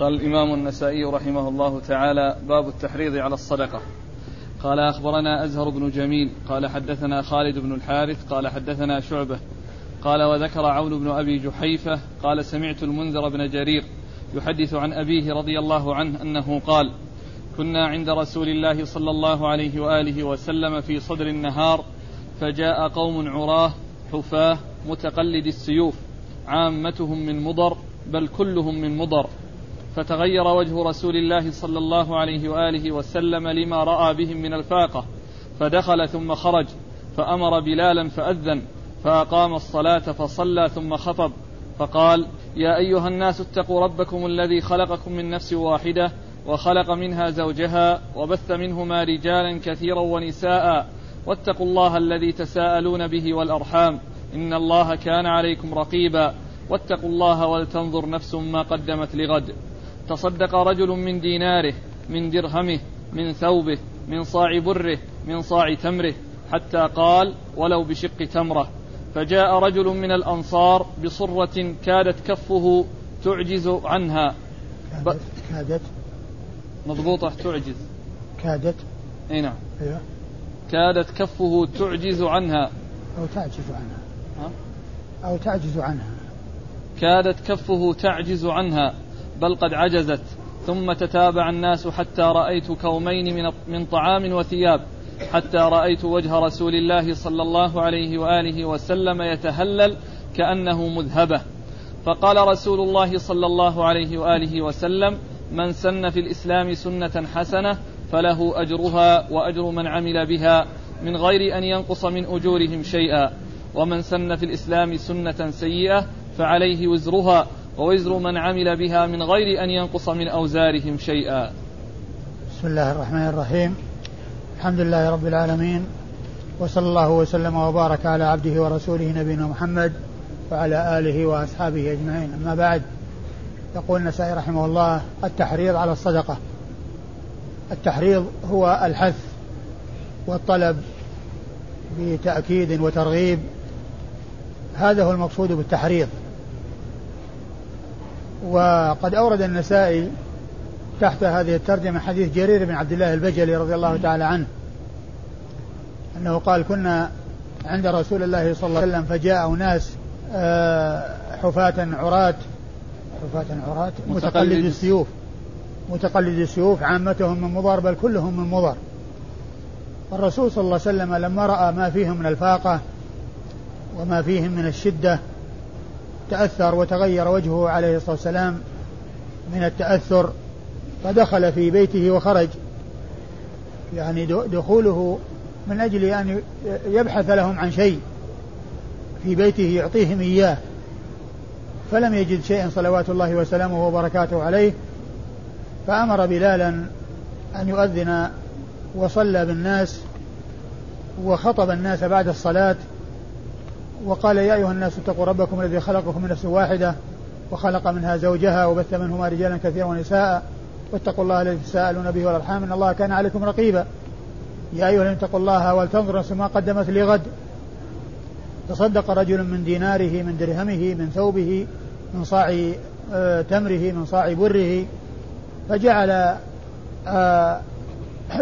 قال الإمام النسائي رحمه الله تعالى باب التحريض على الصدقة. قال أخبرنا أزهر بن جميل قال حدثنا خالد بن الحارث قال حدثنا شعبة قال وذكر عون بن أبي جحيفة قال سمعت المنذر بن جرير يحدث عن أبيه رضي الله عنه أنه قال كنا عند رسول الله صلى الله عليه وآله وسلم في صدر النهار فجاء قوم عراه حفاه متقلد السيوف عامتهم من مضر بل كلهم من مضر. فتغير وجه رسول الله صلى الله عليه وآله وسلم لما رأى بهم من الفاقة فدخل ثم خرج فأمر بلالا فأذن فأقام الصلاة فصلى ثم خطب فقال يا أيها الناس اتقوا ربكم الذي خلقكم من نفس واحدة وخلق منها زوجها وبث منهما رجالا كثيرا ونساء واتقوا الله الذي تساءلون به والأرحام إن الله كان عليكم رقيبا واتقوا الله ولتنظر نفس ما قدمت لغد تصدق رجل من ديناره من درهمه من ثوبه من صاع بره من صاع تمره حتى قال ولو بشق تمره فجاء رجل من الأنصار بصرة كادت كفه تعجز عنها. كادت؟ كادت؟ مضبوطة تعجز. كادت؟ أي نعم. أيوه. كادت كفه تعجز عنها. أو تعجز عنها. ها؟ أو تعجز عنها. كادت كفه تعجز عنها. بل قد عجزت ثم تتابع الناس حتى رأيت كومين من من طعام وثياب حتى رأيت وجه رسول الله صلى الله عليه وآله وسلم يتهلل كأنه مذهبة. فقال رسول الله صلى الله عليه وآله وسلم من سن في الإسلام سنة حسنة فله أجرها وأجر من عمل بها من غير أن ينقص من أجورهم شيئا. ومن سن في الإسلام سنة سيئة فعليه وزرها ووزر من عمل بها من غير أن ينقص من أوزارهم شيئا. بسم الله الرحمن الرحيم. الحمد لله رب العالمين وصلى الله وسلم وبارك على عبده ورسوله نبينا محمد وعلى آله وأصحابه أجمعين. أما بعد يقول النسائي رحمه الله التحريض على الصدقة. التحريض هو الحث والطلب بتأكيد وترغيب. هذا هو المقصود بالتحريض. وقد أورد النسائي تحت هذه الترجمة حديث جرير بن عبد الله البجلي رضي الله تعالى عنه أنه قال كنا عند رسول الله صلى الله عليه وسلم فجاء أناس آه، حفاة عراة حفاة عراة متقلد السيوف متقلد السيوف عامتهم من مضر بل كلهم من مضر. الرسول صلى الله عليه وسلم لما رأى ما فيهم من الفاقة وما فيهم من الشدة تأثر وتغير وجهه عليه الصلاة والسلام من التأثر فدخل في بيته وخرج. يعني دخوله من أجل أن يبحث لهم عن شيء في بيته يعطيهم إياه. فلم يجد شيئا صلوات الله وسلامه وبركاته عليه فأمر بلالا أن يؤذن وصلى بالناس وخطب الناس بعد الصلاة وقال يا أيها الناس اتقوا ربكم الذي خلقكم من نفس واحدة وخلق منها زوجها وبث منهما رجالا كثيرا ونساء واتقوا الله الذي تساءلون به والأرحام إن الله كان عليكم رقيبا. يا أيها الذين اتقوا الله ولتنظر نفس ما قدمت لغد. تصدق رجل من ديناره من درهمه من ثوبه من صاع آه، تمره من صاع بره. فجعل آه،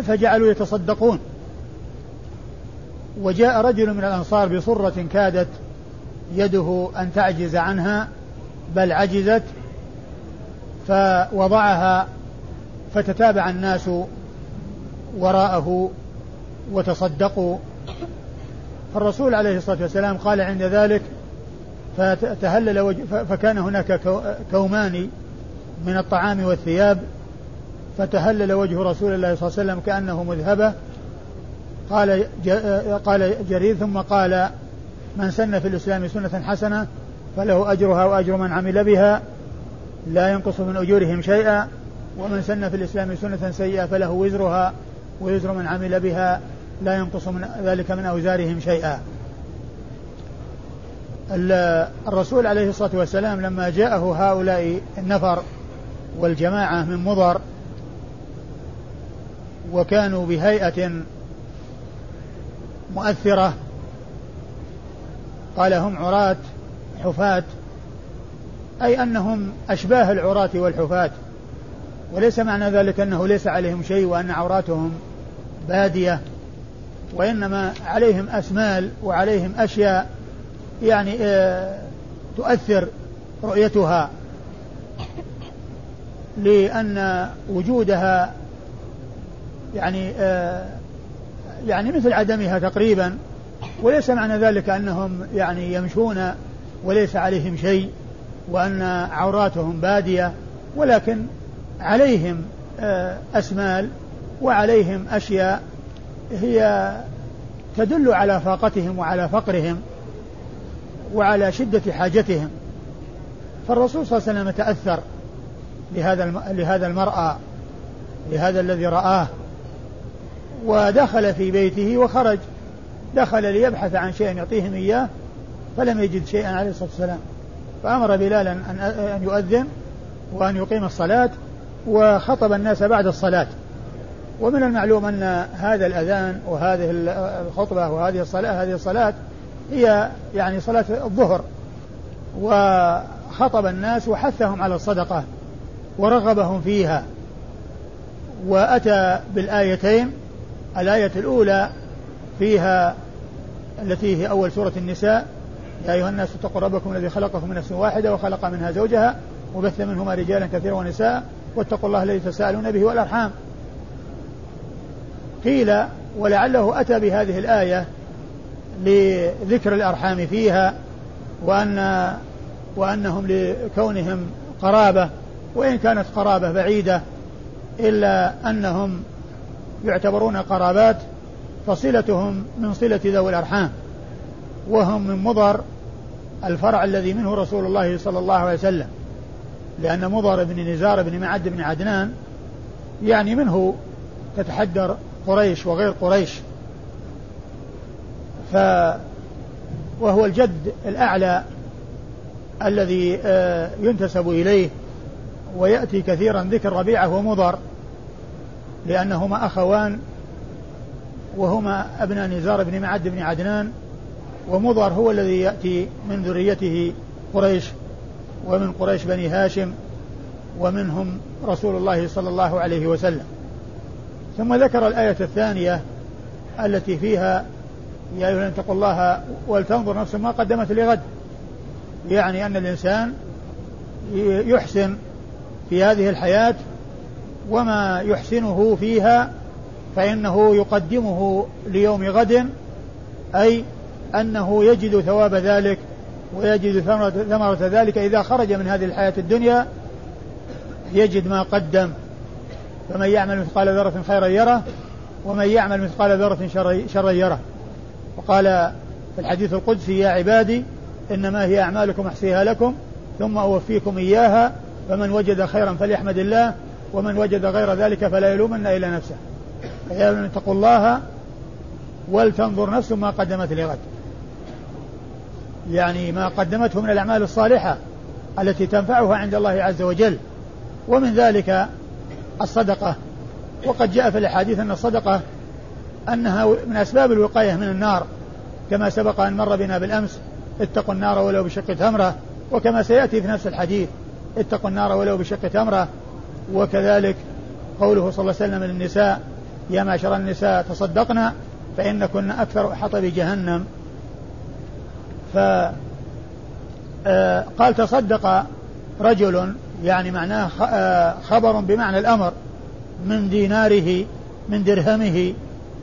فجعلوا يتصدقون. وجاء رجل من الأنصار بصرة كادت يده أن تعجز عنها بل عجزت فوضعها فتتابع الناس وراءه وتصدقوا. فالرسول عليه الصلاة والسلام قال عند ذلك فتهلل فكان هناك كومان من الطعام والثياب فتهلل وجه رسول الله صلى الله عليه وسلم كأنه مذهبة قال قال جرير ثم قال من سن في الإسلام سنة حسنة فله أجرها وأجر من عمل بها لا ينقص من أجورهم شيئا ومن سن في الإسلام سنة سيئة فله وزرها ووزر من عمل بها لا ينقص من ذلك من أوزارهم شيئا. الرسول عليه الصلاة والسلام لما جاءه هؤلاء النفر والجماعة من مضر وكانوا بهيئة مؤثرة. قال هم عراة حفاة. أي أنهم أشباه العراة والحفاة. وليس معنى ذلك أنه ليس عليهم شيء وأن عوراتهم بادية. وإنما عليهم أسمال وعليهم أشياء يعني آه تؤثر رؤيتها. لأن وجودها يعني آه يعني مثل عدمها تقريبا وليس معنى ذلك أنهم يعني يمشون وليس عليهم شيء وأن عوراتهم بادية ولكن عليهم آه، أسمال وعليهم أشياء هي تدل على فاقتهم وعلى فقرهم وعلى شدة حاجتهم. فالرسول صلى الله عليه وسلم تأثر لهذا لهذا المرأة لهذا الذي رآه ودخل في بيته وخرج. دخل ليبحث عن شيء يعطيهم إياه فلم يجد شيئا عليه الصلاة والسلام. فأمر بلالا أن يؤذن وأن يقيم الصلاة وخطب الناس بعد الصلاة. ومن المعلوم أن هذا الأذان وهذه الخطبة وهذه الصلاة هذه الصلاة هي يعني صلاة الظهر. وخطب الناس وحثهم على الصدقة ورغبهم فيها. وأتى بالآيتين الآية الأولى فيها التي هي أول سورة النساء يا أيها الناس اتقوا ربكم الذي خلقكم من نفس واحدة وخلق منها زوجها وبث منهما رجالا كثيرا ونساء واتقوا الله الذي تساءلون به والأرحام. قيل ولعله أتى بهذه الآية لذكر الأرحام فيها وأن وأنهم لكونهم قرابة وإن كانت قرابة بعيدة إلا أنهم يعتبرون قرابات فصلتهم من صلة ذوي الأرحام وهم من مضر الفرع الذي منه رسول الله صلى الله عليه وسلم لأن مضر بن نزار بن معد بن عدنان يعني منه تتحدر قريش وغير قريش. ف وهو الجد الأعلى الذي آه، ينتسب إليه ويأتي كثيرا ذكر ربيعة ومضر. لأنهما أخوان وهما أبناء نزار بن معد بن عدنان ومضر هو الذي يأتي من ذريته قريش ومن قريش بني هاشم ومنهم رسول الله صلى الله عليه وسلم. ثم ذكر الآية الثانية التي فيها يا أيها اتقوا الله ولتنظر نفس ما قدمت لغد. يعني أن الإنسان يحسن في هذه الحياة وما يحسنه فيها فإنه يقدمه ليوم غد أي أنه يجد ثواب ذلك ويجد ثمرة ذلك. إذا خرج من هذه الحياة الدنيا يجد ما قدم. فمن يعمل مثقال ذرة خيرا يره ومن يعمل مثقال ذرة شرا يره. وقال في الحديث القدسي يا عبادي إنما هي أعمالكم أحصيها لكم ثم أوفيكم إياها فمن وجد خيرا فليحمد الله. ومن وجد غير ذلك فلا يلومن إلا نفسه. يا اتقوا الله ولتنظر نفس ما قدمت لغد. يعني ما قدمته من الأعمال الصالحة التي تنفعها عند الله عز وجل. ومن ذلك الصدقة. وقد جاء في الأحاديث أن الصدقة أنها من أسباب الوقاية من النار. كما سبق أن مر بنا بالأمس اتقوا النار ولو بشق تمرة وكما سيأتي في نفس الحديث اتقوا النار ولو بشق تمرة وكذلك قوله صلى الله عليه وسلم للنساء يا معشر النساء تصدقنا فإن كنا أكثر حطب جهنم. ف آه، تصدق رجل يعني معناه آه، خبر بمعنى الأمر من ديناره من درهمه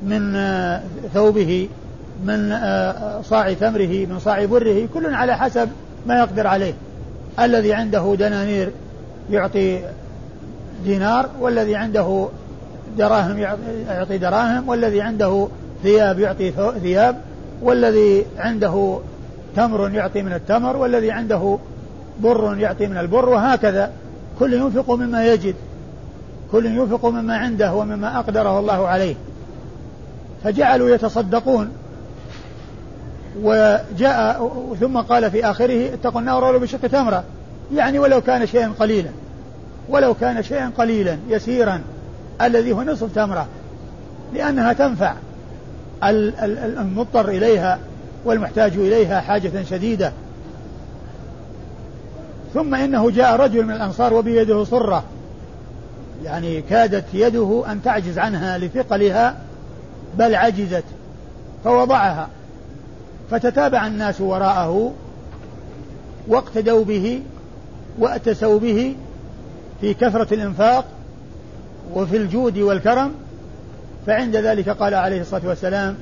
من آه، ثوبه من صاع تمره من صاع بره كل على حسب ما يقدر عليه. الذي عنده دنانير يعطي دينار والذي عنده دراهم يعطي دراهم والذي عنده ثياب يعطي ثياب والذي عنده تمر يعطي من التمر والذي عنده بر يعطي من البر وهكذا. كل ينفق مما يجد كل ينفق مما عنده ومما أقدره الله عليه. فجعلوا يتصدقون. وجاء ثم قال في آخره اتقوا النار ولو بشق تمرة يعني ولو كان شيئا قليلا. ولو كان شيئا قليلا يسيرا الذي هو نصف تمرة لأنها تنفع المضطر إليها والمحتاج إليها حاجة شديدة. ثم إنه جاء رجل من الأنصار وبيده صرة يعني كادت يده أن تعجز عنها لثقلها بل عجزت فوضعها فتتابع الناس وراءه واقتدوا به وأتسوا به في كثرة الإنفاق وفي الجود والكرم فعند ذلك قال عليه الصلاة والسلام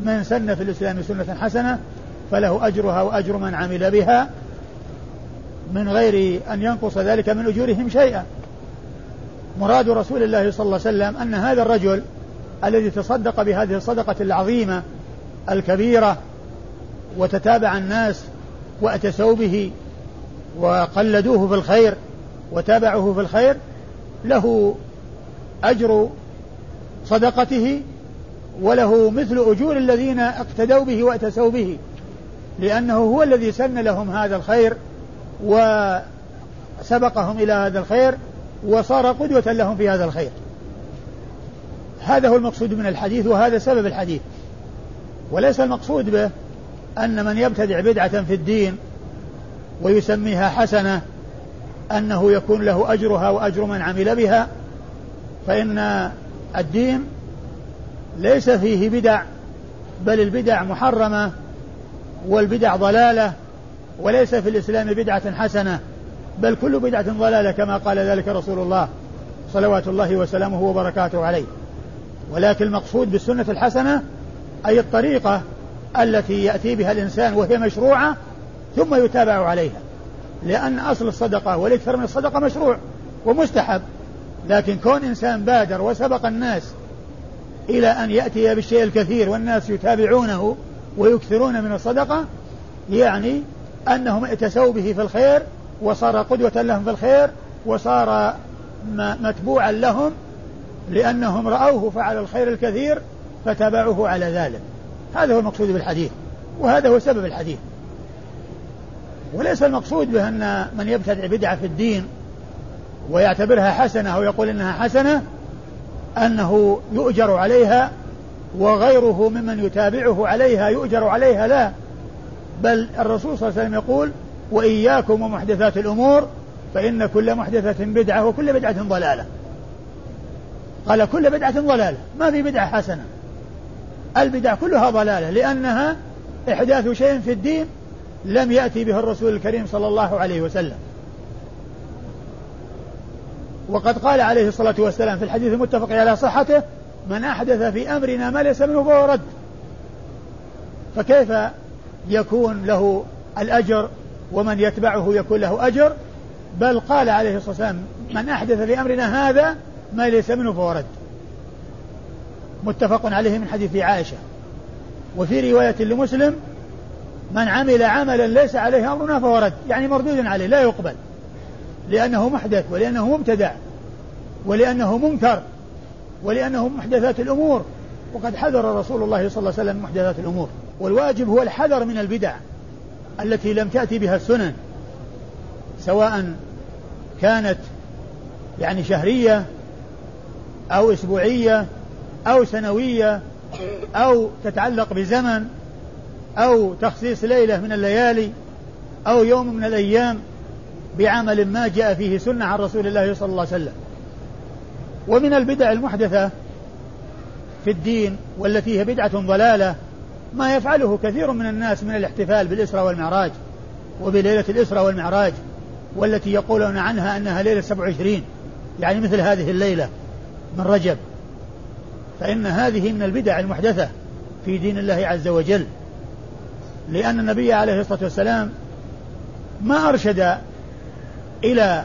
من سن في الإسلام سنة حسنة فله أجرها وأجر من عمل بها من غير أن ينقص ذلك من أجورهم شيئا. مراد رسول الله صلى الله عليه وسلم أن هذا الرجل الذي تصدق بهذه الصدقة العظيمة الكبيرة وتتابع الناس وأتسوا به وقلدوه في الخير وتابعوه في الخير له أجر صدقته وله مثل أجور الذين اقتدوا به وأتسوا به لأنه هو الذي سن لهم هذا الخير وسبقهم إلى هذا الخير وصار قدوة لهم في هذا الخير. هذا هو المقصود من الحديث وهذا سبب الحديث. وليس المقصود به أن من يبتدع بدعة في الدين ويسميها حسنة أنه يكون له أجرها وأجر من عمل بها فإن الدين ليس فيه بدع بل البدع محرمة والبدع ضلالة وليس في الإسلام بدعة حسنة بل كل بدعة ضلالة كما قال ذلك رسول الله صلوات الله وسلامه وبركاته عليه. ولكن المقصود بالسنة الحسنة أي الطريقة التي يأتي بها الإنسان وهي مشروعة ثم يتابع عليها. لأن أصل الصدقة والإكثر من الصدقة مشروع ومستحب. لكن كون إنسان بادر وسبق الناس إلى أن يأتي بالشيء الكثير والناس يتابعونه ويكثرون من الصدقة يعني أنهم ائتسوا به في الخير وصار قدوة لهم في الخير وصار متبوعا لهم لأنهم رأوه فعل الخير الكثير فتابعوه على ذلك. هذا هو المقصود بالحديث وهذا هو سبب الحديث. وليس المقصود به أن من يبتدع بدعة في الدين ويعتبرها حسنة أو يقول إنها حسنة أنه يؤجر عليها وغيره ممن يتابعه عليها يؤجر عليها لا. بل الرسول صلى الله عليه وسلم يقول وإياكم ومحدثات الأمور فإن كل محدثة بدعة وكل بدعة ضلالة. قال كل بدعة ضلالة ما في بدعة حسنة. البدع كلها ضلالة لأنها إحداث شيء في الدين لم يأتي به الرسول الكريم صلى الله عليه وسلم. وقد قال عليه الصلاة والسلام في الحديث المتفق على صحته من أحدث في أمرنا ما ليس منه فهو رد. فكيف يكون له الأجر ومن يتبعه يكون له أجر؟ بل قال عليه الصلاة والسلام من أحدث في أمرنا هذا ما ليس منه فهو رد. متفق عليه من حديث عائشة. وفي رواية لمسلم من عمل عملا ليس عليه أمرنا فهو رد يعني مردود عليه لا يقبل. لأنه محدث ولأنه مبتدع ولأنه منكر ولأنه محدثات الأمور. وقد حذر رسول الله صلى الله عليه وسلم محدثات الأمور. والواجب هو الحذر من البدع التي لم تأتي بها السنن سواء كانت يعني شهرية أو أسبوعية أو سنوية أو تتعلق بزمن أو تخصيص ليلة من الليالي أو يوم من الأيام بعمل ما جاء فيه سنة عن رسول الله صلى الله عليه وسلم. ومن البدع المحدثة في الدين والتي هي بدعة ضلالة ما يفعله كثير من الناس من الاحتفال بالإسرة والمعراج وبليلة الإسرة والمعراج والتي يقولون عنها أنها ليلة 27 يعني مثل هذه الليلة من رجب. فإن هذه من البدع المحدثة في دين الله عز وجل. لأن النبي عليه الصلاة والسلام ما أرشد إلى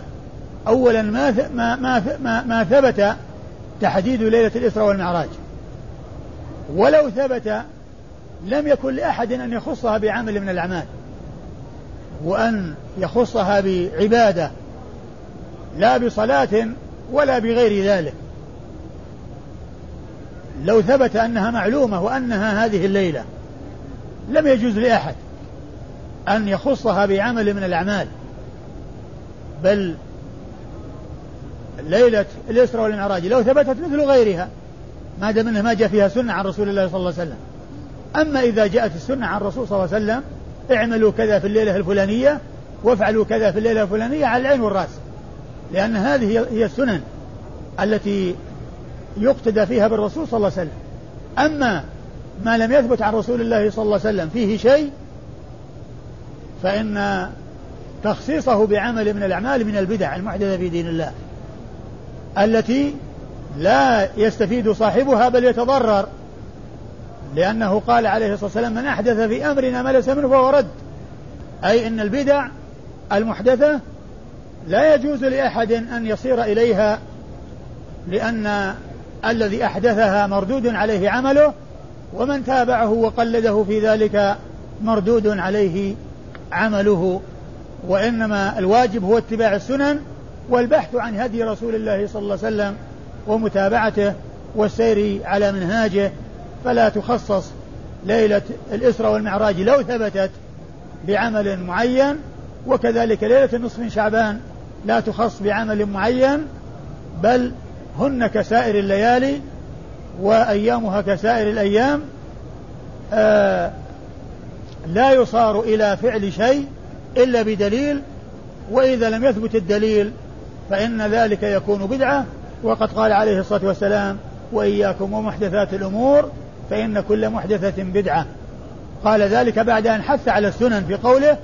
أولا ما ما ما ما ثبت تحديد ليلة الإسراء والمعراج. ولو ثبت لم يكن لأحد أن يخصها بعمل من الأعمال. وأن يخصها بعبادة لا بصلاة ولا بغير ذلك. لو ثبت أنها معلومة وأنها هذه الليلة لم يجوز لأحد أن يخصها بعمل من الأعمال. بل ليلة الإسراء والمعراج لو ثبتت مثل غيرها ما دام أنها ما جاء فيها سنة عن رسول الله صلى الله عليه وسلم. أما إذا جاءت السنة عن الرسول صلى الله عليه وسلم اعملوا كذا في الليلة الفلانية وافعلوا كذا في الليلة الفلانية على العين والرأس. لأن هذه هي السنن التي يقتدى فيها بالرسول صلى الله عليه وسلم. أما ما لم يثبت عن رسول الله صلى الله عليه وسلم فيه شيء فإن تخصيصه بعمل من الأعمال من البدع المحدثة في دين الله التي لا يستفيد صاحبها بل يتضرر لأنه قال عليه الصلاة والسلام من أحدث في أمرنا ما ليس منه فهو رد أي أن البدع المحدثة لا يجوز لأحد أن يصير إليها لأن الذي أحدثها مردود عليه عمله ومن تابعه وقلده في ذلك مردود عليه عمله وإنما الواجب هو اتباع السنن والبحث عن هدي رسول الله صلى الله عليه وسلم ومتابعته والسير على منهاجه. فلا تخصص ليلة الإسرة والمعراج لو ثبتت بعمل معين وكذلك ليلة النصف من شعبان لا تخص بعمل معين بل هن كسائر الليالي وأيامها كسائر الأيام آه لا يصار إلى فعل شيء إلا بدليل وإذا لم يثبت الدليل فإن ذلك يكون بدعة. وقد قال عليه الصلاة والسلام وإياكم ومحدثات الأمور فإن كل محدثة بدعة. قال ذلك بعد أن حث على السنن في قوله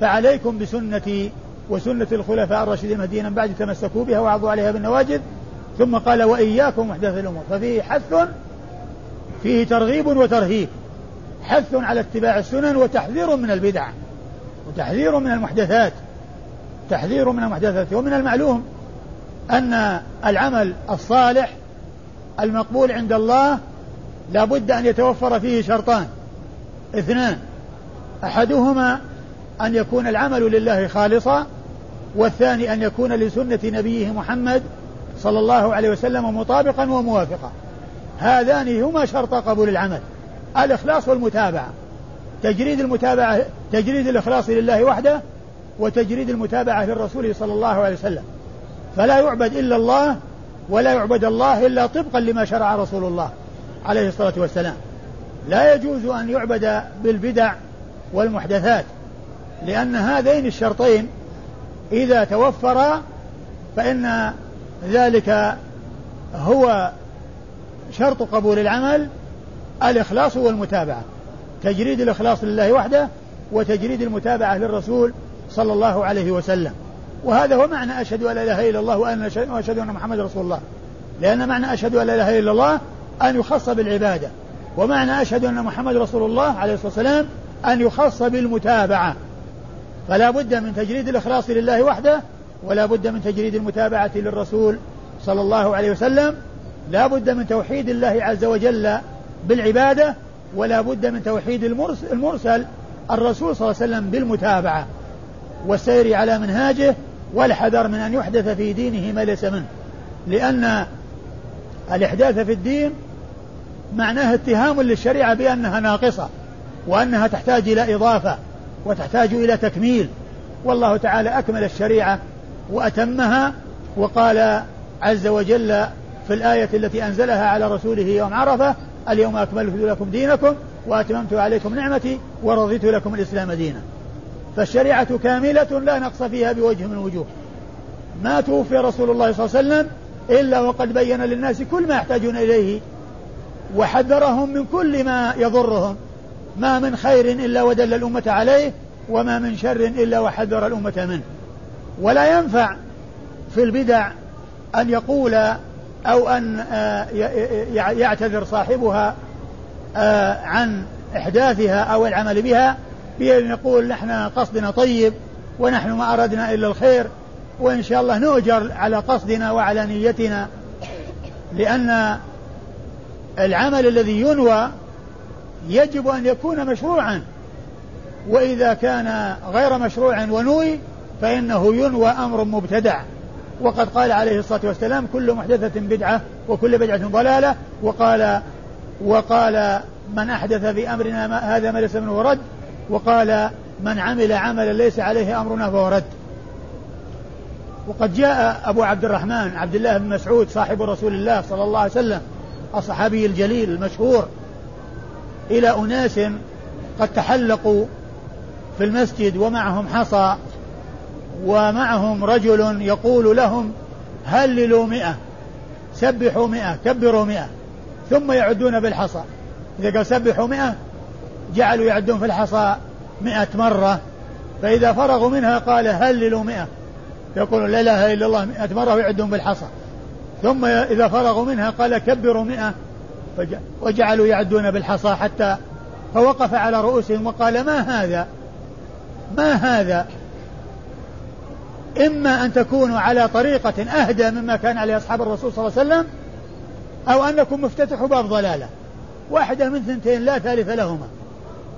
فعليكم بسنتي وسنة الخلفاء الراشدين المهديين بعد تمسكوا بها وعضوا عليها بالنواجذ. ثم قال وإياكم محدث الأمور. ففيه حث فيه ترغيب وترهيب. حث على اتباع السنن وتحذير من البدع. وتحذير من المحدثات. تحذير من المحدثات. ومن المعلوم أن العمل الصالح المقبول عند الله لا بد أن يتوفر فيه شرطان. اثنان. أحدهما أن يكون العمل لله خالصا والثاني أن يكون لسنة نبيه محمد صلى الله عليه وسلم مطابقا وموافقا. هذان هما شرط قبول العمل. الإخلاص والمتابعة. تجريد المتابعة تجريد الإخلاص لله وحده وتجريد المتابعة للرسول صلى الله عليه وسلم. فلا يعبد إلا الله ولا يعبد الله إلا طبقا لما شرع رسول الله عليه الصلاة والسلام. لا يجوز أن يعبد بالبدع والمحدثات لأن هذين الشرطين إذا توفرا فإن ذلك هو شرط قبول العمل الإخلاص والمتابعة. تجريد الإخلاص لله وحده وتجريد المتابعة للرسول صلى الله عليه وسلم. وهذا هو معنى أشهد أن لا إله إلا الله وأن أشهد أن محمد رسول الله. لأن معنى أشهد أن لا إله إلا الله أن يخص بالعبادة ومعنى أشهد أن محمد رسول الله عليه الصلاة والسلام أن يخص بالمتابعة. فلا بد من تجريد الإخلاص لله وحده ولا بد من تجريد المتابعة للرسول صلى الله عليه وسلم. لا بد من توحيد الله عز وجل بالعبادة ولا بد من توحيد المرسل, الرسول صلى الله عليه وسلم بالمتابعة والسير على منهاجه والحذر من أن يحدث في دينه ما ليس منه. لأن الإحداث في الدين معناه اتهام للشريعة بأنها ناقصة وأنها تحتاج إلى إضافة وتحتاج إلى تكميل. والله تعالى أكمل الشريعة وأتمها وقال عز وجل في الآية التي أنزلها على رسوله يوم عرفة اليوم أكملت لكم دينكم وأتممت عليكم نعمتي ورضيت لكم الإسلام دينا. فالشريعة كاملة لا نقص فيها بوجه من الوجوه ما توفي رسول الله صلى الله عليه وسلم إلا وقد بين للناس كل ما يحتاجون إليه وحذرهم من كل ما يضرهم. ما من خير إلا ودل الأمة عليه وما من شر إلا وحذر الأمة منه. ولا ينفع في البدع أن يقول أو أن آه، يعتذر صاحبها آه، عن إحداثها أو العمل بها بأن يقول نحن قصدنا طيب ونحن ما أردنا إلا الخير وإن شاء الله نؤجر على قصدنا وعلى نيتنا. لأن العمل الذي ينوى يجب أن يكون مشروعا وإذا كان غير مشروع ونوي فإنه ينوى أمر مبتدع. وقد قال عليه الصلاة والسلام كل محدثة بدعة وكل بدعة ضلالة. وقال وقال من أحدث في أمرنا ما هذا ما ليس منه رد. وقال من عمل عملا ليس عليه أمرنا فهو رد. وقد جاء أبو عبد الرحمن عبد الله بن مسعود صاحب رسول الله صلى الله عليه وسلم الصحابي الجليل المشهور إلى أناس قد تحلقوا في المسجد ومعهم حصى ومعهم رجل يقول لهم هللوا مئة سبحوا مئة كبروا مئة ثم يعدون بالحصى. إذا قال سبحوا مئة جعلوا يعدون في الحصى مئة مرة. فإذا فرغوا منها قال هللوا مئة. يقولون لا إله إلا الله مئة مرة ويعدون بالحصى. ثم إذا فرغوا منها قال كبروا مئة. وجعلوا يعدون بالحصى حتى فوقف على رؤوسهم وقال ما هذا؟ ما هذا؟ إما أن تكونوا على طريقة أهدى مما كان عليه أصحاب الرسول صلى الله عليه وسلم أو أنكم مفتتحوا باب ضلالة واحدة من ثنتين لا ثالث لهما.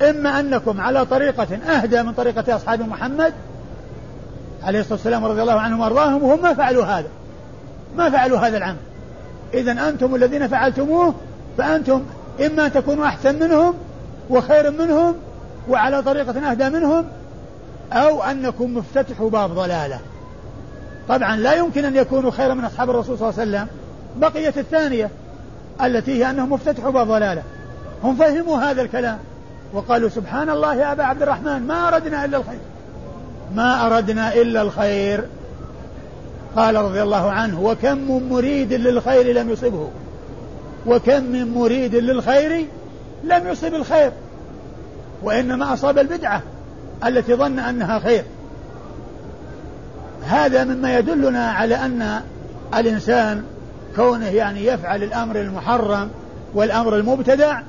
إما أنكم على طريقة أهدى من طريقة أصحاب محمد عليه الصلاة والسلام رضي الله عنهم وأرضاهم وهم ما فعلوا هذا. ما فعلوا هذا العمل. إذا أنتم الذين فعلتموه فأنتم إما أن تكونوا أحسن منهم وخير منهم وعلى طريقة أهدى منهم أو أنكم مفتتحوا باب ضلالة. طبعا لا يمكن أن يكونوا خيرا من أصحاب الرسول صلى الله عليه وسلم. بقية الثانية التي هي أنهم مفتتحوا باب ضلالة. هم فهموا هذا الكلام وقالوا سبحان الله يا أبا عبد الرحمن ما أردنا إلا الخير. ما أردنا إلا الخير. قال رضي الله عنه وكم من مريد للخير لم يصبه. وكم من مريد للخير لم يصب الخير. وإنما أصاب البدعة. التي ظن أنها خير. هذا مما يدلنا على أن الإنسان كونه يعني يفعل الأمر المحرم والأمر المبتدع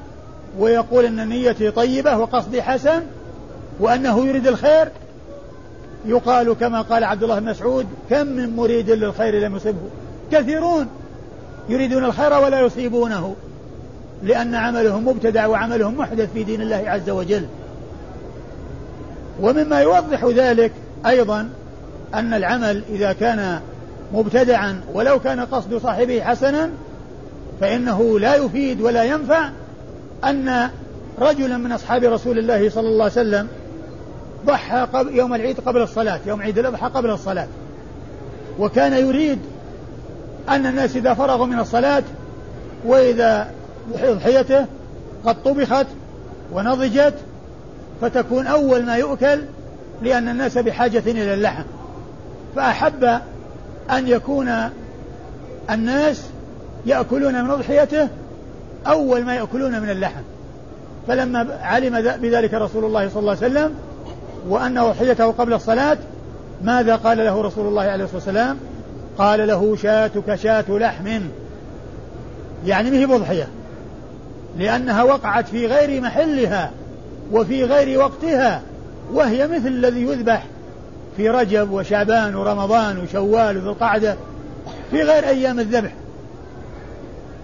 ويقول أن نيتي طيبة وقصدي حسن وأنه يريد الخير يقال كما قال عبد الله بن مسعود كم من مريد للخير لم يصبه. كثيرون يريدون الخير ولا يصيبونه لأن عملهم مبتدع وعملهم محدث في دين الله عز وجل. ومما يوضح ذلك أيضا أن العمل إذا كان مبتدعا ولو كان قصد صاحبه حسنا فإنه لا يفيد ولا ينفع أن رجلا من أصحاب رسول الله صلى الله عليه وسلم ضحى قبل يوم العيد قبل الصلاة يوم عيد الأضحى قبل الصلاة. وكان يريد أن الناس إذا فرغوا من الصلاة وإذا أضحيته قد طبخت ونضجت فتكون أول ما يؤكل لأن الناس بحاجة إلى اللحم. فأحب أن يكون الناس يأكلون من أضحيته أول ما يأكلون من اللحم. فلما علم بذلك رسول الله صلى الله عليه وسلم وأن أضحيته قبل الصلاة ماذا قال له رسول الله عليه الصلاة والسلام؟ قال له شاتك شاة لحم. يعني به بضحية؟ لأنها وقعت في غير محلها. وفي غير وقتها وهي مثل الذي يذبح في رجب وشعبان ورمضان وشوال وذو القعدة في غير أيام الذبح.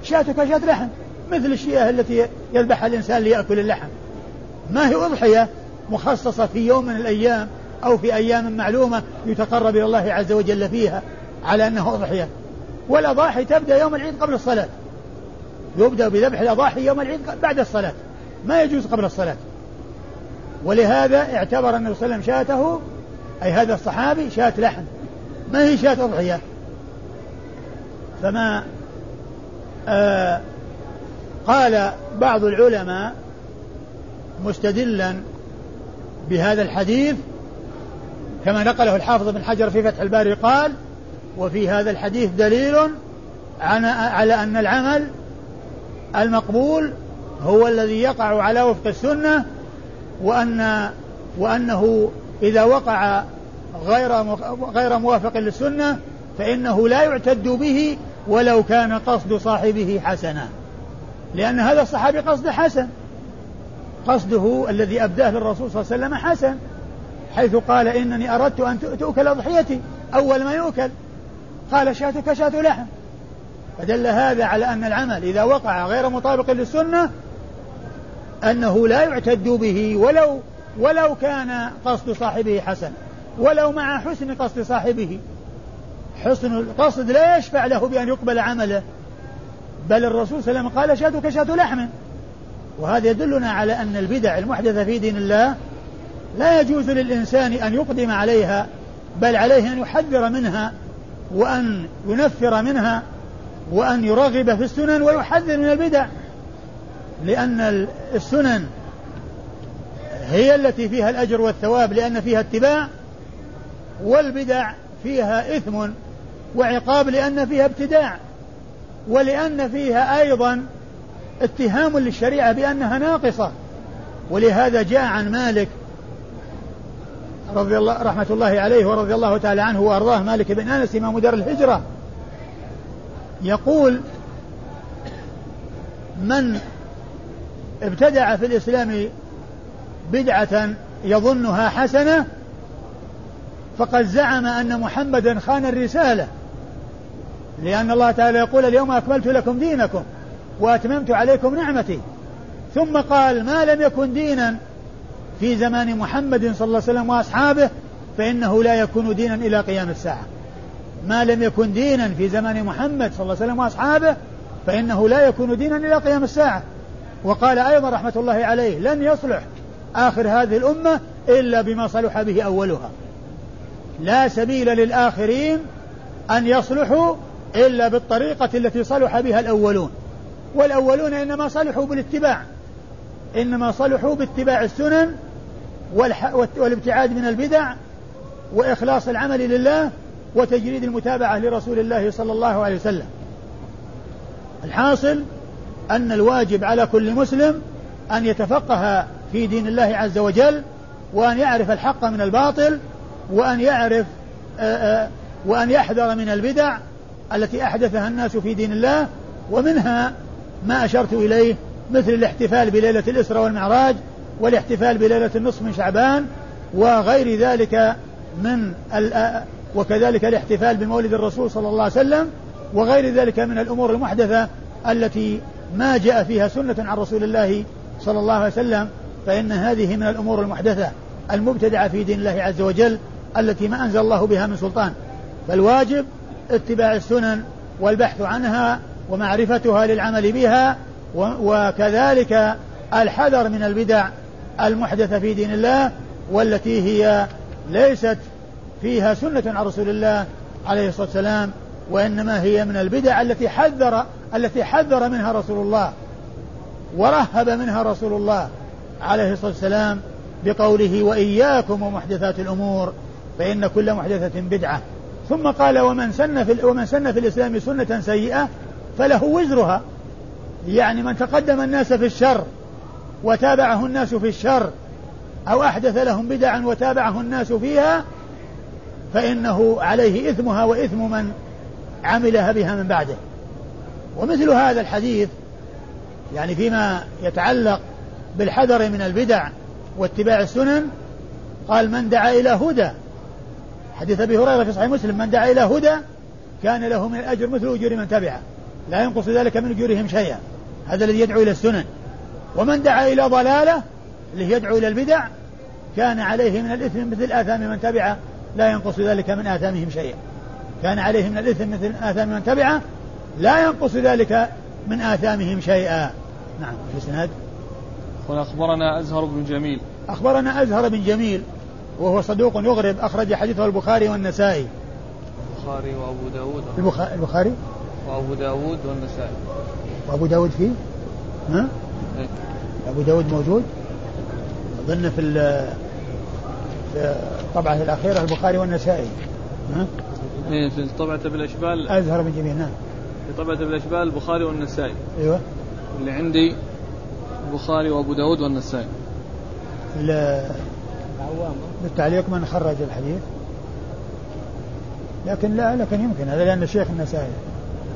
شاتك شاة لحم مثل الشياه التي يذبحها الإنسان ليأكل اللحم. ما هي أضحية مخصصة في يوم من الأيام أو في أيام معلومة يتقرب إلى الله عز وجل فيها على أنه أضحية. والأضاحي تبدأ يوم العيد قبل الصلاة. يبدأ بذبح الأضاحي يوم العيد بعد الصلاة. ما يجوز قبل الصلاة. ولهذا اعتبر النبي صلى الله عليه وسلم شاته أي هذا الصحابي شاة لحم. ما هي شاة أضحية فما آه قال بعض العلماء مستدلا بهذا الحديث كما نقله الحافظ بن حجر في فتح الباري قال وفي هذا الحديث دليل على أن العمل المقبول هو الذي يقع على وفق السنة وأن وأنه إذا وقع غير غير موافق للسنة فإنه لا يعتد به ولو كان قصد صاحبه حسنا. لأن هذا الصحابي قصد حسن. قصده الذي أبداه للرسول صلى الله عليه وسلم حسن حيث قال إنني أردت أن تؤكل أضحيتي أول ما يؤكل. قال شاتك شاة لحم. فدل هذا على أن العمل إذا وقع غير مطابق للسنة أنه لا يعتد به ولو ولو كان قصد صاحبه حسن ولو مع حسن قصد صاحبه. حسن القصد لا يشفع له بأن يقبل عمله بل الرسول صلى الله عليه وسلم قال شاتك شاة لحم وهذا يدلنا على أن البدع المحدثة في دين الله لا يجوز للإنسان أن يقدم عليها بل عليه أن يحذر منها وأن ينفر منها وأن يرغب في السنن ويحذر من البدع. لأن السنن هي التي فيها الأجر والثواب لأن فيها اتباع والبدع فيها إثم وعقاب لأن فيها ابتداع ولأن فيها أيضا اتهام للشريعة بأنها ناقصة. ولهذا جاء عن مالك رضي الله رحمة الله عليه ورضي الله تعالى عنه وأرضاه مالك بن أنس إمام دار الهجرة يقول من ابتدع في الإسلام بدعة يظنها حسنة فقد زعم أن محمدا خان الرسالة لأن الله تعالى يقول اليوم أكملت لكم دينكم وأتممت عليكم نعمتي. ثم قال ما لم يكن دينا في زمان محمد صلى الله عليه وسلم وأصحابه فإنه لا يكون دينا إلى قيام الساعة. ما لم يكن دينا في زمان محمد صلى الله عليه وسلم وأصحابه فإنه لا يكون دينا إلى قيام الساعة. وقال أيضا رحمة الله عليه لن يصلح آخر هذه الأمة إلا بما صلح به أولها. لا سبيل للآخرين أن يصلحوا إلا بالطريقة التي صلح بها الأولون. والأولون إنما صلحوا بالاتباع. إنما صلحوا باتباع السنن والابتعاد من البدع وإخلاص العمل لله وتجريد المتابعة لرسول الله صلى الله عليه وسلم. الحاصل أن الواجب على كل مسلم أن يتفقه في دين الله عز وجل وأن يعرف الحق من الباطل وأن يعرف آآ آآ وأن يحذر من البدع التي أحدثها الناس في دين الله ومنها ما أشرت إليه مثل الاحتفال بليلة الإسراء والمعراج والاحتفال بليلة النصف من شعبان وغير ذلك من وكذلك الاحتفال بمولد الرسول صلى الله عليه وسلم وغير ذلك من الأمور المحدثة التي ما جاء فيها سنة عن رسول الله صلى الله عليه وسلم فإن هذه من الأمور المحدثة المبتدعة في دين الله عز وجل التي ما أنزل الله بها من سلطان. فالواجب اتباع السنن والبحث عنها ومعرفتها للعمل بها وكذلك الحذر من البدع المحدثة في دين الله والتي هي ليست فيها سنة عن رسول الله عليه الصلاة والسلام. وإنما هي من البدع التي حذر التي حذر منها رسول الله ورهب منها رسول الله عليه الصلاة والسلام بقوله وإياكم ومحدثات الأمور فإن كل محدثة بدعة. ثم قال ومن سن في ومن سن في الإسلام سنة سيئة فله وزرها. يعني من تقدم الناس في الشر وتابعه الناس في الشر أو أحدث لهم بدعا وتابعه الناس فيها فإنه عليه إثمها وإثم من عملها بها من بعده. ومثل هذا الحديث يعني فيما يتعلق بالحذر من البدع واتباع السنن قال من دعا إلى هدى. حديث أبي هريرة في صحيح مسلم من دعا إلى هدى كان له من الأجر مثل أجور من تبعه لا ينقص ذلك من أجورهم شيئا. هذا الذي يدعو إلى السنن. ومن دعا إلى ضلالة اللي يدعو إلى البدع كان عليه من الإثم مثل آثام من تبعه لا ينقص ذلك من آثامهم شيئا. كان عليه من الإثم مثل آثام من تبعه لا ينقص ذلك من آثامهم شيئا. نعم في الإسناد قال أخبرنا أزهر بن جميل. أخبرنا أزهر بن جميل وهو صدوق يغرب أخرج حديثه البخاري والنسائي. البخاري وأبو داود. البخاري؟ وأبو داود والنسائي. وأبو داود فيه؟ ها؟ إيه؟ أبو داود موجود؟ أظن في في الطبعة الأخيرة البخاري والنسائي. ها؟ إيه في طبعة بالأشبال أزهر بن جميل نعم. في طبعة بالأشبال البخاري والنسائي. أيوه. اللي عندي البخاري وأبو داود والنسائي. بالتعليق من خرج الحديث. لكن لا لكن يمكن. هذا لأن الشيخ النسائي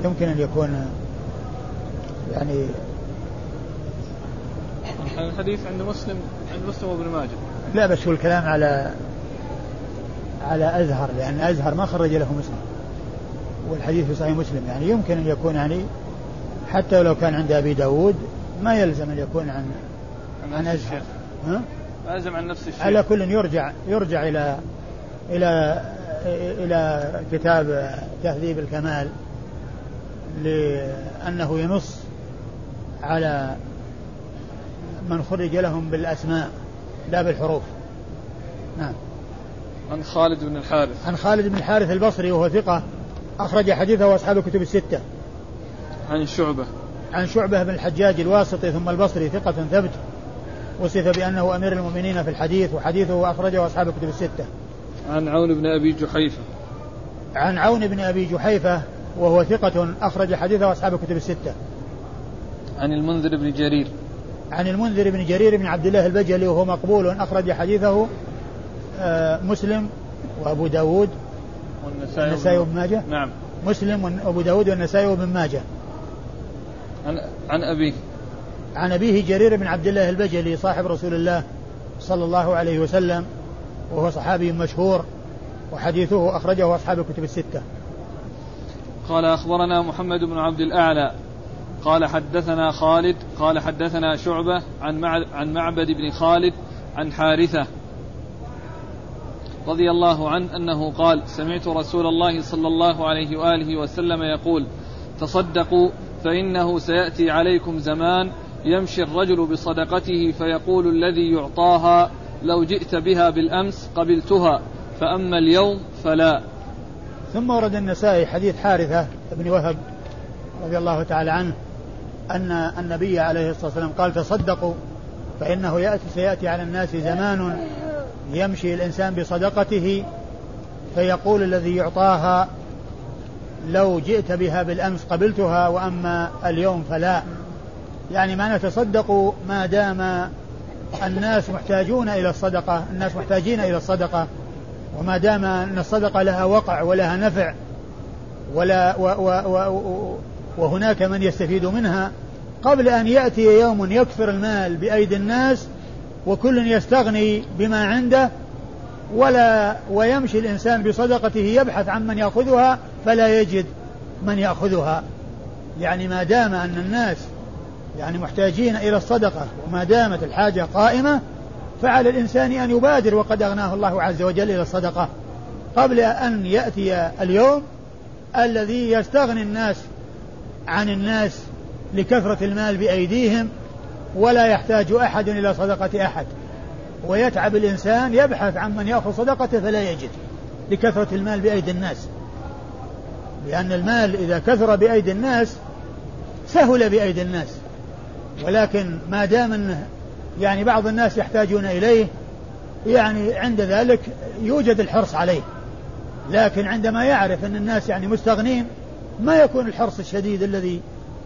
يمكن أن يكون يعني الحديث عند مسلم عند مسلم وابن ماجه. لا بس هو الكلام على على أزهر لأن أزهر ما خرج له مسلم. والحديث في صحيح مسلم يعني يمكن أن يكون يعني حتى لو كان عند أبي داود ما يلزم أن يكون عن عن أزهر. ها؟ لازم عن نفس الشيء على كل يرجع يرجع إلى إلى إلى كتاب تهذيب الكمال لأنه ينص على من خرج لهم بالأسماء لا بالحروف. نعم. عن خالد بن الحارث. عن خالد بن الحارث البصري وهو ثقة أخرج حديثه أصحاب الكتب الستة. عن شعبة. عن شعبة بن الحجاج الواسطي ثم البصري ثقة ثبت وصف بأنه أمير المؤمنين في الحديث وحديثه أخرجه أصحاب الكتب الستة. عن عون بن أبي جحيفة. عن عون بن أبي جحيفة وهو ثقة أخرج حديثه أصحاب الكتب الستة. عن المنذر بن جرير. عن المنذر بن جرير بن عبد الله البجلي وهو مقبول أخرج حديثه مسلم وأبو داود والنسائي وابن ماجه؟ نعم. مسلم وأبو داود والنسائي وابن ماجه. عن عن أبيه. عن أبيه جرير بن عبد الله البجلي صاحب رسول الله صلى الله عليه وسلم وهو صحابي مشهور وحديثه أخرجه أصحاب الكتب الستة. قال أخبرنا محمد بن عبد الأعلى. قال حدثنا خالد. قال حدثنا شعبة عن عن معبد بن خالد عن حارثة. رضي الله عنه أنه قال سمعت رسول الله صلى الله عليه وآله وسلم يقول تصدقوا فإنه سيأتي عليكم زمان يمشي الرجل بصدقته فيقول الذي يعطاها لو جئت بها بالأمس قبلتها فأما اليوم فلا. ثم ورد النسائي حديث حارثة بن وهب رضي الله تعالى عنه أن النبي عليه الصلاة والسلام قال تصدقوا فإنه يأتي سيأتي على الناس زمان يمشي الإنسان بصدقته فيقول الذي يعطاها لو جئت بها بالأمس قبلتها وأما اليوم فلا. يعني ما نتصدق ما دام الناس محتاجون إلى الصدقة الناس محتاجين إلى الصدقة. وما دام أن الصدقة لها وقع ولها نفع ولا و و و وهناك من يستفيد منها قبل أن يأتي يوم يكثر المال بأيدي الناس وكل يستغني بما عنده ولا ويمشي الإنسان بصدقته يبحث عن من يأخذها فلا يجد من يأخذها. يعني ما دام أن الناس يعني محتاجين إلى الصدقة وما دامت الحاجة قائمة فعلى الإنسان أن يبادر وقد أغناه الله عز وجل إلى الصدقة. قبل أن يأتي اليوم الذي يستغني الناس عن الناس لكثرة المال بأيديهم ولا يحتاج أحد إلى صدقة أحد. ويتعب الإنسان يبحث عن من يأخذ صدقته فلا يجد لكثرة المال بأيدي الناس. لأن المال إذا كثر بأيدي الناس سهل بأيدي الناس. ولكن ما دام أنه يعني بعض الناس يحتاجون إليه يعني عند ذلك يوجد الحرص عليه. لكن عندما يعرف أن الناس يعني مستغنين ما يكون الحرص الشديد الذي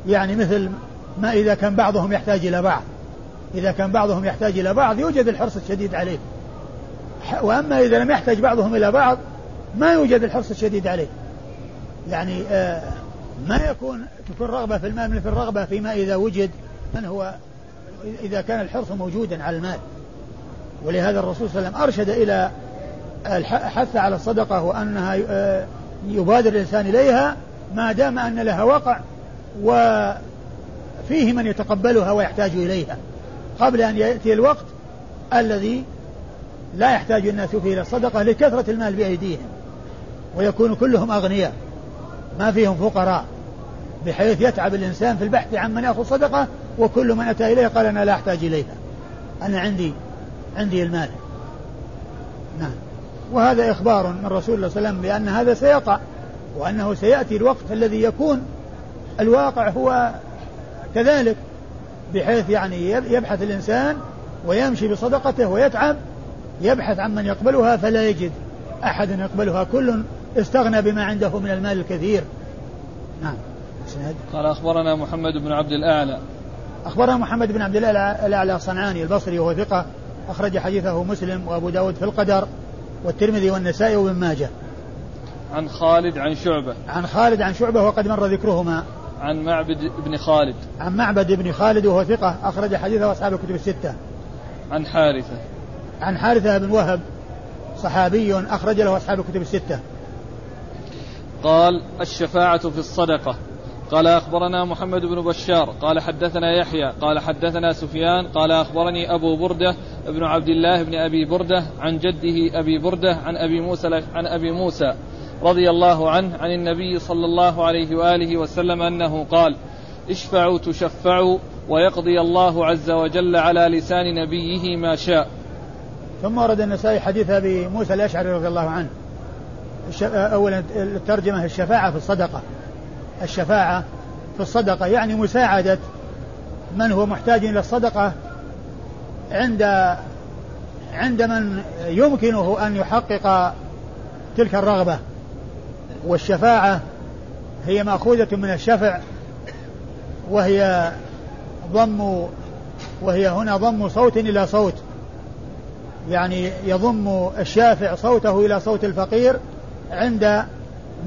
يعني مثل ما إذا كان بعضهم يحتاج إلى بعض. إذا كان بعضهم يحتاج إلى بعض يوجد الحرص الشديد عليه. وأما إذا لم يحتاج بعضهم إلى بعض ما يوجد الحرص الشديد عليه. يعني آه ما يكون تكون رغبة في المال مثل الرغبة فيما إذا وجد من هو إذا كان الحرص موجودا على المال. ولهذا الرسول صلى الله عليه وسلم أرشد إلى الحث على الصدقة وأنها آه، يبادر الإنسان إليها ما دام أن لها وقع. وفيه من يتقبلها ويحتاج إليها قبل أن يأتي الوقت الذي لا يحتاج الناس فيه إلى الصدقة لكثرة المال بأيديهم ويكون كلهم أغنياء ما فيهم فقراء بحيث يتعب الإنسان في البحث عن من يأخذ صدقة وكل من أتى إليه قال أنا لا أحتاج إليها أنا عندي عندي المال. نعم. وهذا إخبار من رسول الله صلى الله عليه وسلم بأن هذا سيقع وأنه سيأتي الوقت الذي يكون الواقع هو كذلك بحيث يعني يبحث الإنسان ويمشي بصدقته ويتعب يبحث عن من يقبلها فلا يجد أحد يقبلها. كل استغنى بما عنده من المال الكثير. نعم. قال أخبرنا محمد بن عبد الأعلى. أخبرنا محمد بن عبد الأعلى الأعلى الصنعاني البصري وهو ثقة أخرج حديثه مسلم وأبو داود في القدر والترمذي والنسائي وابن ماجه. عن خالد عن شعبة. عن خالد عن شعبة وقد مر ذكرهما. عن معبد بن خالد. عن معبد بن خالد وهو ثقة أخرج حديثه أصحاب الكتب الستة. عن حارثة. عن حارثة بن وهب صحابي أخرج له أصحاب الكتب الستة. قال الشفاعة في الصدقة. قال أخبرنا محمد بن بشار. قال حدثنا يحيى. قال حدثنا سفيان. قال أخبرني أبو بردة بن عبد الله بن أبي بردة عن جده أبي بردة عن أبي موسى عن أبي موسى. رضي الله عنه عن النبي صلى الله عليه وآله وسلم أنه قال اشفعوا تشفعوا ويقضي الله عز وجل على لسان نبيه ما شاء. ثم ورد النسائي حديث أبي موسى الأشعري رضي الله عنه. أولا الترجمة الشفاعة في الصدقة. الشفاعة في الصدقة يعني مساعدة من هو محتاج إلى الصدقة عند عند من يمكنه أن يحقق تلك الرغبة. والشفاعة هي مأخوذة من الشفع وهي ضم وهي هنا ضم صوت إلى صوت. يعني يضم الشافع صوته إلى صوت الفقير عند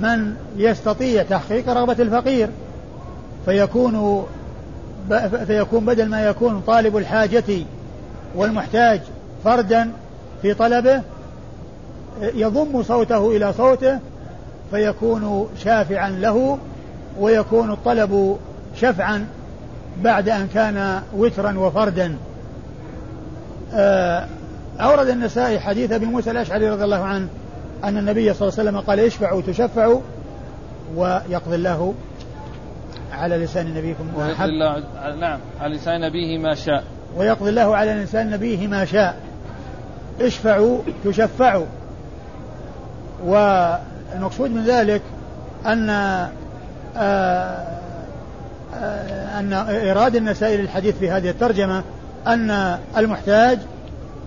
من يستطيع تحقيق رغبة الفقير. فيكون فيكون بدل ما يكون طالب الحاجة والمحتاج فردا في طلبه يضم صوته إلى صوته فيكون شافعا له ويكون الطلب شفعا بعد أن كان وترا وفردا. آه، أورد النسائي حديث أبي موسى الأشعري رضي الله عنه أن النبي صلى الله عليه وسلم قال اشفعوا تشفعوا ويقضي الله على لسان نبيكم ويقضي الله نعم على لسان نبيه ما شاء. ويقضي الله على لسان نبيه ما شاء. اشفعوا تشفعوا. والمقصود من ذلك أن آه، آه، أن إيراد النسائي للحديث في هذه الترجمة أن المحتاج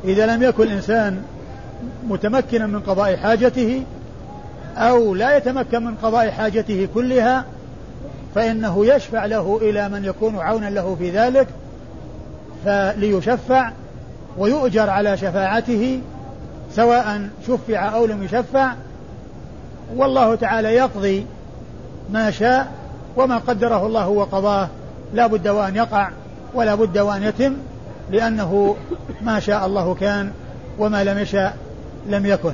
إذا لم يكن الإنسان متمكنا من قضاء حاجته أو لا يتمكن من قضاء حاجته كلها فإنه يشفع له إلى من يكون عونا له في ذلك فليشفع ويؤجر على شفاعته سواء شفع أو لم يشفع والله تعالى يقضي ما شاء وما قدره الله وقضاه. لا بد وأن يقع ولا بد وأن يتم لأنه ما شاء الله كان وما لم يشاء لم يكن.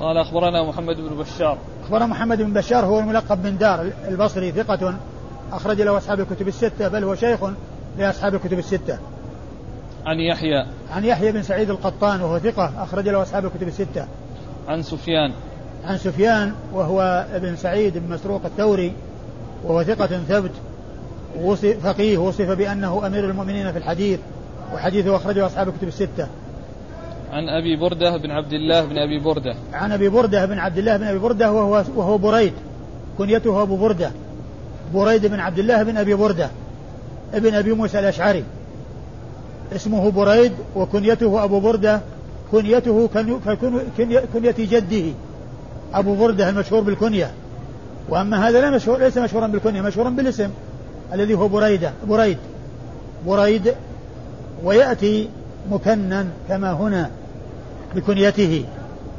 قال أخبرنا محمد بن بشار. أخبرنا محمد بن بشار هو الملقب بن دار البصري ثقة أخرج له أصحاب الكتب الستة بل هو شيخ لأصحاب الكتب الستة. عن يحيى عن يحيى بن سعيد القطان وهو ثقة أخرج له أصحاب الكتب الستة. عن سفيان. عن سفيان وهو ابن سعيد بن مسروق الثوري وهو ثقة ثبت وصف فقيه وصف بأنه أمير المؤمنين في الحديث وحديثه أخرجه أصحاب الكتب الستة. عن أبي بردة بن عبد الله بن أبي بردة. عن أبي بردة بن عبد الله بن أبي بردة وهو, وهو بريد كنيته أبو بردة. بريد بن عبد الله بن أبي بردة ابن أبي موسى الأشعري. اسمه بريد وكنيته أبو بردة كنيته كنية جده أبو بردة المشهور بالكنية. وأما هذا لا مشهور ليس مشهورا بالكنية مشهورا بالاسم الذي هو بريدة بريد. بريد ويأتي مكنا كما هنا بكنيته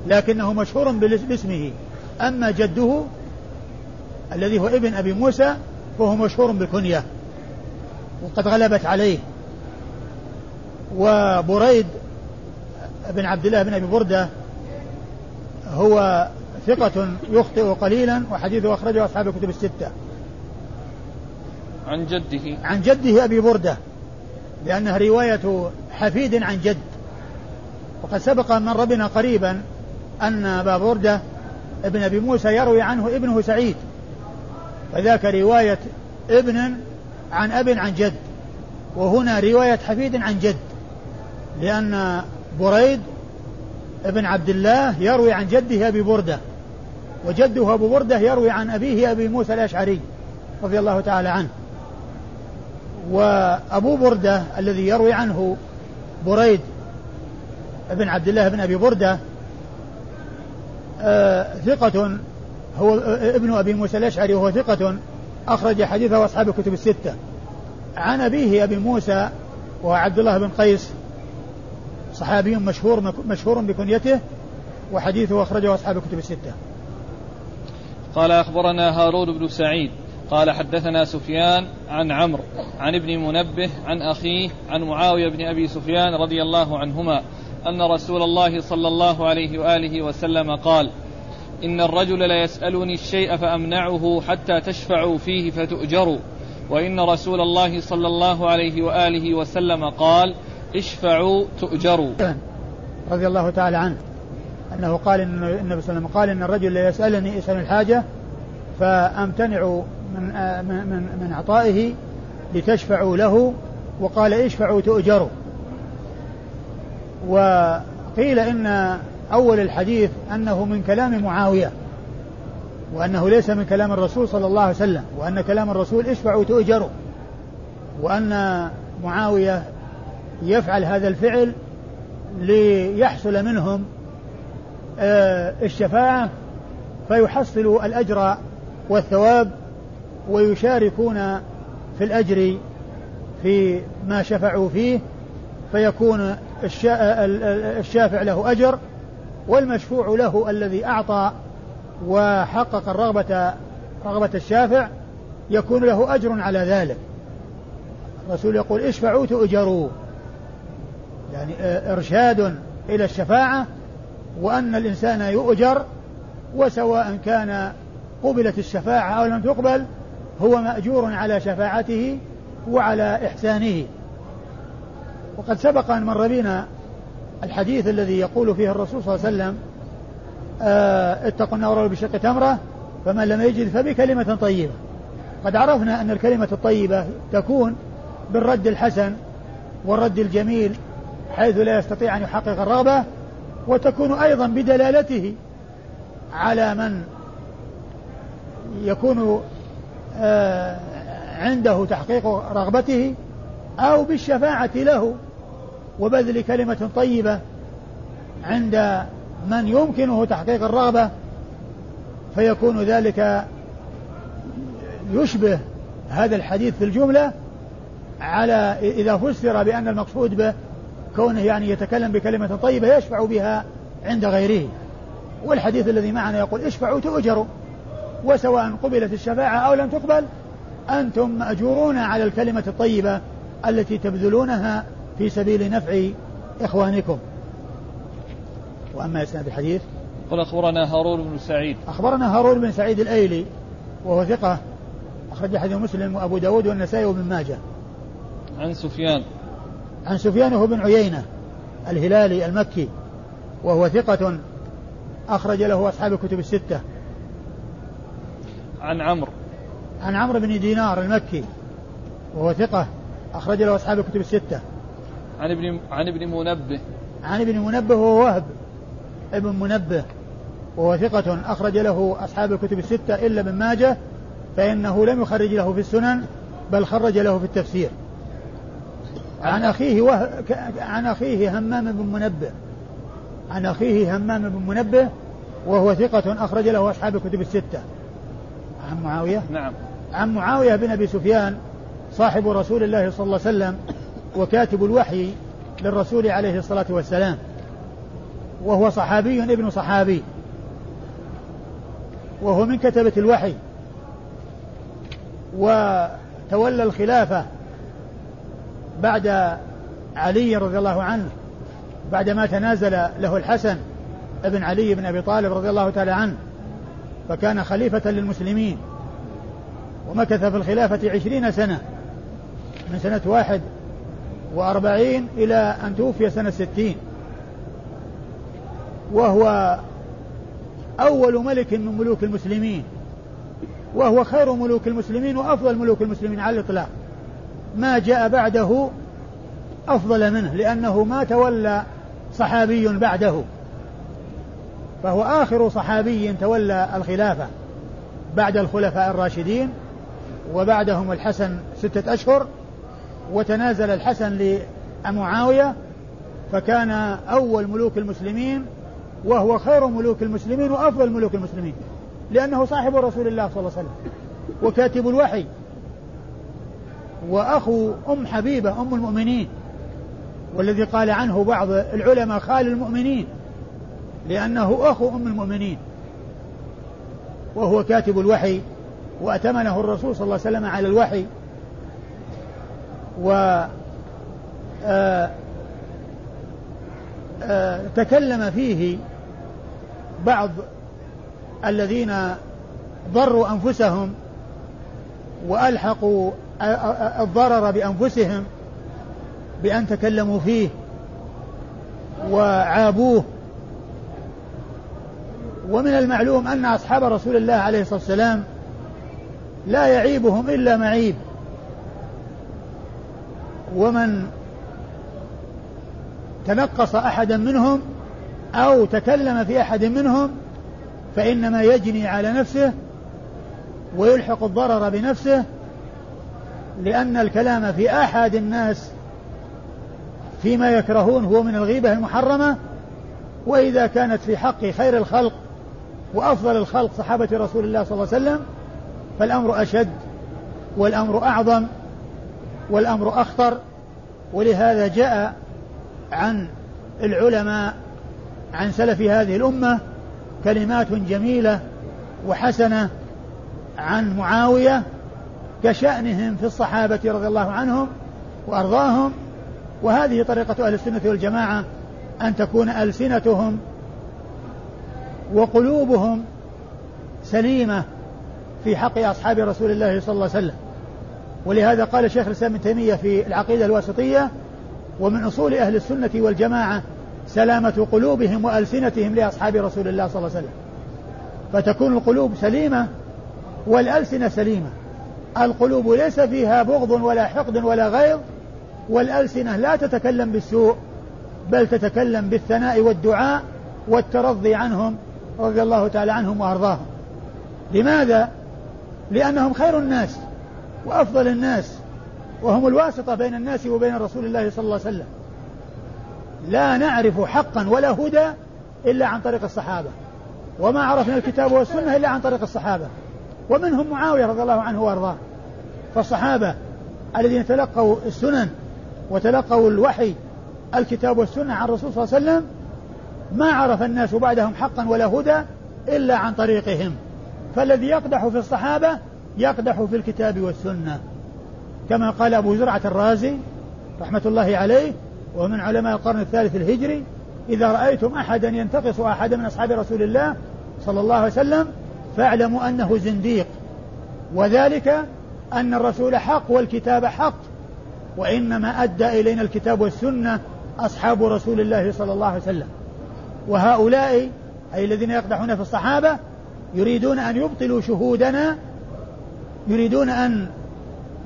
لكنه مشهور باسمه. أما جده الذي هو ابن أبي موسى فهو مشهور بالكنية وقد غلبت عليه. وبريد بن عبد الله بن أبي بردة هو ثقة يخطئ قليلا وحديثه أخرجه أصحاب الكتب الستة. عن جده. عن جده أبي بردة لأنها رواية حفيد عن جد. وقد سبق من ربنا قريبا أن أبا بردة ابن أبي موسى يروي عنه ابنه سعيد. فذاك رواية ابن عن أب عن جد. وهنا رواية حفيد عن جد. لأن بريد ابن عبد الله يروي عن جده أبي بردة وجده أبو بردة يروي عن أبيه أبي موسى الأشعري رضي الله تعالى عنه. وأبو بردة الذي يروي عنه بريد بن عبد الله بن أبي بردة آه ثقة هو ابن أبي موسى الأشعري وهو ثقة أخرج حديثه أصحاب الكتب الستة. عن أبيه أبي موسى وعبد الله بن قيس صحابي مشهور مشهور بكنيته وحديثه أخرجه أصحاب الكتب الستة. قال أخبرنا هارون بن سعيد قال حدثنا سفيان عن عمرو عن ابن منبه عن أخيه عن معاوية بن أبي سفيان رضي الله عنهما أن رسول الله صلى الله عليه وآله وسلم قال إن الرجل ليسألني الشيء فأمنعه حتى تشفعوا فيه فتؤجروا. وإن رسول الله صلى الله عليه وآله وسلم قال اشفعوا تؤجروا. رضي الله تعالى عنه. أنه قال إن النبي صلى الله عليه وسلم قال إن الرجل ليسألني يسأل الحاجة فأمتنع من من من إعطائه لتشفعوا له وقال اشفعوا تؤجروا. وقيل إن أول الحديث أنه من كلام معاوية وأنه ليس من كلام الرسول صلى الله عليه وسلم وأن كلام الرسول اشفعوا تؤجروا. وأن معاوية يفعل هذا الفعل ليحصل منهم آه، الشفاعة فيحصلوا الأجر والثواب ويشاركون في الأجر في ما شفعوا فيه فيكون الشافع له أجر والمشفوع له الذي أعطى وحقق الرغبة رغبة الشافع يكون له أجر على ذلك. الرسول يقول اشفعوا تؤجروا. يعني إرشاد إلى الشفاعة وأن الإنسان يؤجر وسواء كان قبلت الشفاعة أو لم تقبل هو مأجور على شفاعته وعلى إحسانه. وقد سبق أن مر بنا الحديث الذي يقول فيه الرسول صلى الله عليه وسلم آه اتقوا النار بشق تمرة فمن لم يجد فبكلمة طيبة. قد عرفنا أن الكلمة الطيبة تكون بالرد الحسن والرد الجميل حيث لا يستطيع أن يحقق الرغبة وتكون أيضا بدلالته على من يكون آه، عنده تحقيق رغبته أو بالشفاعة له. وبذل كلمة طيبة عند من يمكنه تحقيق الرغبة فيكون ذلك يشبه هذا الحديث في الجملة على إذا فسر بأن المقصود به كونه يعني يتكلم بكلمة طيبة يشفع بها عند غيره. والحديث الذي معنا يقول اشفعوا تؤجروا وسواء قبلت الشفاعة أو لم تقبل أنتم مأجورون على الكلمة الطيبة التي تبذلونها في سبيل نفع إخوانكم. وأما إسناد الحديث قال أخبرنا هارون بن سعيد. أخبرنا هارون بن سعيد الأيلي وهو ثقة أخرج حديث مسلم وأبو داود والنسائي وابن ماجه. عن سفيان. عن سفيان بن عيينة الهلالي المكي وهو ثقة أخرج له أصحاب الكتب الستة. عن عمرو. عن عمرو بن دينار المكي وهو ثقة أخرج له أصحاب الكتب الستة. عن ابن عن ابن منبه. عن ابن منبه وهو وهب ابن منبه وهو ثقة أخرج له أصحاب الكتب الستة إلا ابن ماجه فإنه لم يخرج له في السنن بل خرج له في التفسير. عن أخيه وه... عن أخيه همام بن منبه. عن أخيه همام بن منبه وهو ثقة أخرج له أصحاب الكتب الستة. عن معاوية؟ نعم. عن معاوية بن أبي سفيان صاحب رسول الله صلى الله عليه وسلم وكاتب الوحي للرسول عليه الصلاة والسلام. وهو صحابي ابن صحابي. وهو من كتبة الوحي. وتولى الخلافة بعد علي رضي الله عنه بعدما تنازل له الحسن ابن علي بن أبي طالب رضي الله تعالى عنه فكان خليفة للمسلمين ومكث في الخلافة عشرين سنة من سنة واحد وأربعين إلى أن توفي سنة ستين. وهو أول ملك من ملوك المسلمين وهو خير ملوك المسلمين وأفضل ملوك المسلمين على الإطلاق. ما جاء بعده أفضل منه لأنه ما تولى صحابي بعده. فهو آخر صحابي تولى الخلافة بعد الخلفاء الراشدين وبعدهم الحسن ستة أشهر وتنازل الحسن لمعاوية فكان أول ملوك المسلمين وهو خير ملوك المسلمين وأفضل ملوك المسلمين لأنه صاحب رسول الله صلى الله عليه وسلم وكاتب الوحي. وأخو أم حبيبة أم المؤمنين والذي قال عنه بعض العلماء خال المؤمنين لأنه أخو أم المؤمنين. وهو كاتب الوحي وأتمنه الرسول صلى الله عليه وسلم على الوحي. و آه، آه، تكلم فيه بعض الذين ضروا أنفسهم وألحقوا الضرر بأنفسهم بأن تكلموا فيه وعابوه. ومن المعلوم أن أصحاب رسول الله عليه الصلاة والسلام لا يعيبهم إلا معيب. ومن تنقص أحدا منهم أو تكلم في أحد منهم فإنما يجني على نفسه ويلحق الضرر بنفسه لأن الكلام في أحد الناس فيما يكرهون هو من الغيبة المحرمة وإذا كانت في حق خير الخلق وأفضل الخلق صحابة رسول الله صلى الله عليه وسلم فالأمر أشد والأمر أعظم والأمر أخطر. ولهذا جاء عن العلماء عن سلف هذه الأمة كلمات جميلة وحسنة عن معاوية كشأنهم في الصحابة رضي الله عنهم وأرضاهم. وهذه طريقة أهل السنة والجماعة أن تكون ألسنتهم وقلوبهم سليمة في حق أصحاب رسول الله صلى الله عليه وسلم. ولهذا قال شيخ الإسلام ابن تيمية في العقيدة الواسطية ومن أصول أهل السنة والجماعة سلامة قلوبهم وألسنتهم لأصحاب رسول الله صلى الله عليه وسلم. فتكون القلوب سليمة والألسنة سليمة. القلوب ليس فيها بغض ولا حقد ولا غيظ والألسنة لا تتكلم بالسوء بل تتكلم بالثناء والدعاء والترضي عنهم رضي الله تعالى عنهم وأرضاهم. لماذا؟ لأنهم خير الناس وأفضل الناس وهم الواسطة بين الناس وبين رسول الله صلى الله عليه وسلم. لا نعرف حقا ولا هدى إلا عن طريق الصحابة وما عرفنا الكتاب والسنة إلا عن طريق الصحابة ومنهم معاوية رضي الله عنه وأرضاه. فالصحابة الذين تلقوا السنن وتلقوا الوحي الكتاب والسنة عن الرسول صلى الله عليه وسلم ما عرف الناس بعدهم حقا ولا هدى إلا عن طريقهم. فالذي يقدح في الصحابة يقدح في الكتاب والسنة. كما قال أبو زرعة الرازي رحمة الله عليه ومن علماء القرن الثالث الهجري إذا رأيتم أحدا ينتقص أحدا من أصحاب رسول الله صلى الله عليه وسلم فاعلموا أنه زنديق. وذلك أن الرسول حق والكتاب حق وإنما أدى إلينا الكتاب والسنة أصحاب رسول الله صلى الله عليه وسلم. وهؤلاء أي الذين يقدحون في الصحابة يريدون أن يبطلوا شهودنا يريدون أن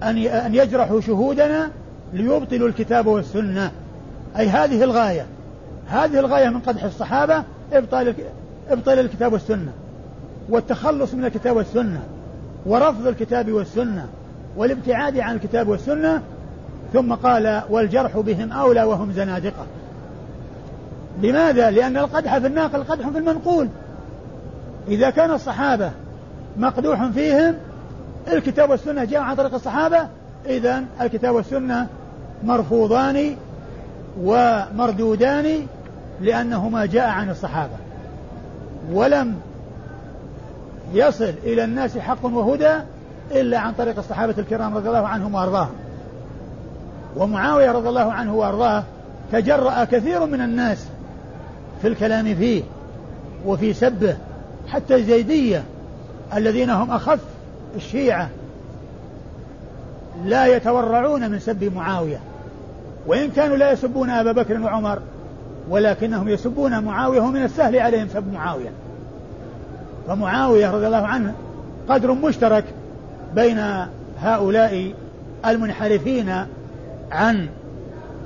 أن أن يجرحوا شهودنا ليبطلوا الكتاب والسنة. أي هذه الغاية هذه الغاية من قدح الصحابة إبطال إبطال الكتاب والسنة والتخلص من الكتاب والسنة. ورفض الكتاب والسنة والابتعاد عن الكتاب والسنة ثم قال والجرح بهم أولى وهم زنادقة لماذا؟ لأن القدح في الناقل قدح في المنقول إذا كان الصحابة مقدوح فيهم الكتاب والسنة جاء عن طريق الصحابة إذا الكتاب والسنة مرفوضان ومردودان لأنهما جاء عن الصحابة ولم يصل إلى الناس حق وهدى إلا عن طريق الصحابة الكرام رضي الله عنهم وأرضاهم. ومعاوية رضي الله عنه وأرضاه تجرأ كثير من الناس في الكلام فيه وفي سبه حتى الزيدية الذين هم أخف الشيعة لا يتورعون من سب معاوية. وإن كانوا لا يسبون أبا بكر وعمر ولكنهم يسبون معاوية ومن السهل عليهم سب معاوية. فمعاوية رضي الله عنه قدر مشترك بين هؤلاء المنحرفين عن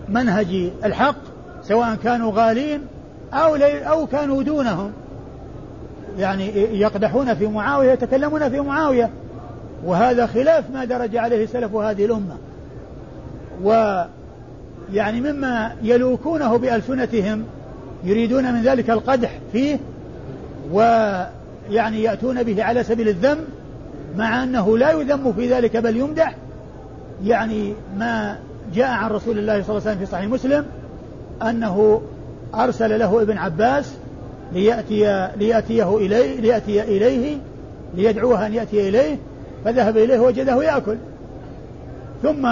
منهج الحق سواء كانوا غالين أو أو كانوا دونهم. يعني يقدحون في معاوية يتكلمون في معاوية. وهذا خلاف ما درج عليه سلف هذه الأمة. ويعني مما يلوكونه بألسنتهم يريدون من ذلك القدح فيه. ويعني يأتون به على سبيل الذم مع أنه لا يذم في ذلك بل يمدح. يعني ما جاء عن رسول الله صلى الله عليه وسلم في صحيح مسلم أنه أرسل له ابن عباس ليأتي ليأتيه إليه ليأتي إليه ليدعوه أن يأتي إليه فذهب إليه وجده يأكل. ثم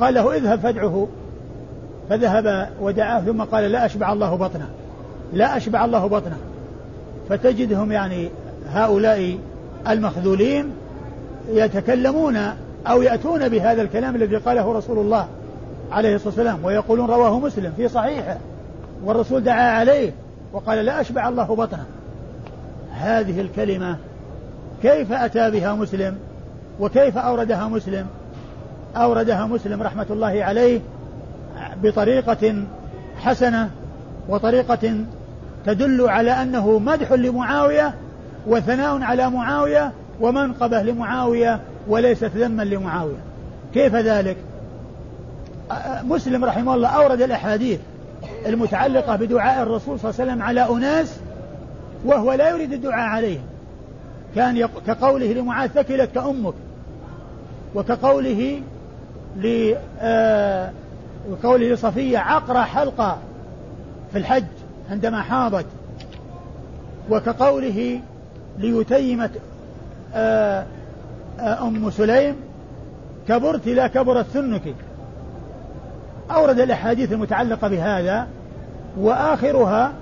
قال له اذهب فادعه. فذهب ودعاه ثم قال لا أشبع الله بطنه. لا أشبع الله بطنه. فتجدهم يعني هؤلاء المخذولين يتكلمون أو يأتون بهذا الكلام الذي قاله رسول الله عليه الصلاة والسلام ويقولون رواه مسلم في صحيحه والرسول دعا عليه وقال لا أشبع الله بطنه. هذه الكلمة كيف أتى بها مسلم؟ وكيف أوردها مسلم؟ أوردها مسلم رحمة الله عليه بطريقة حسنة وطريقة تدل على أنه مدح لمعاوية وثناء على معاوية ومنقبة لمعاوية وليست ذما لمعاوية. كيف ذلك؟ مسلم رحمه الله أورد الأحاديث المتعلقة بدعاء الرسول صلى الله عليه وسلم على أناس وهو لا يريد الدعاء عليهم. كان يق... كقوله لمعاذ ثكلت كأمك وكقوله ل آه... وقوله لصفية عقر حلقة في الحج. عندما حاضت وكقوله ليتيمة آه آه أم سليم كبرت لا كبرت سنك أورد الأحاديث المتعلقة بهذا وآخرها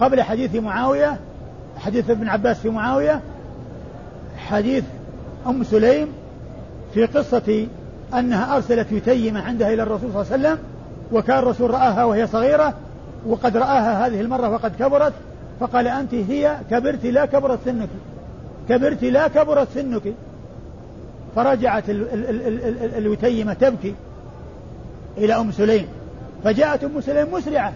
قبل حديث معاوية حديث ابن عباس في معاوية حديث أم سليم في قصة أنها أرسلت يتيمة عندها إلى الرسول صلى الله عليه وسلم وكان الرسول رآها وهي صغيرة وقد رآها هذه المرة وقد كبرت فقال أنت هي كبرت لا كبرت سنك كبرت لا كبرت سنك. فرجعت اليتيمة تبكي إلى أم سليم فجاءت أم سليم مسرعة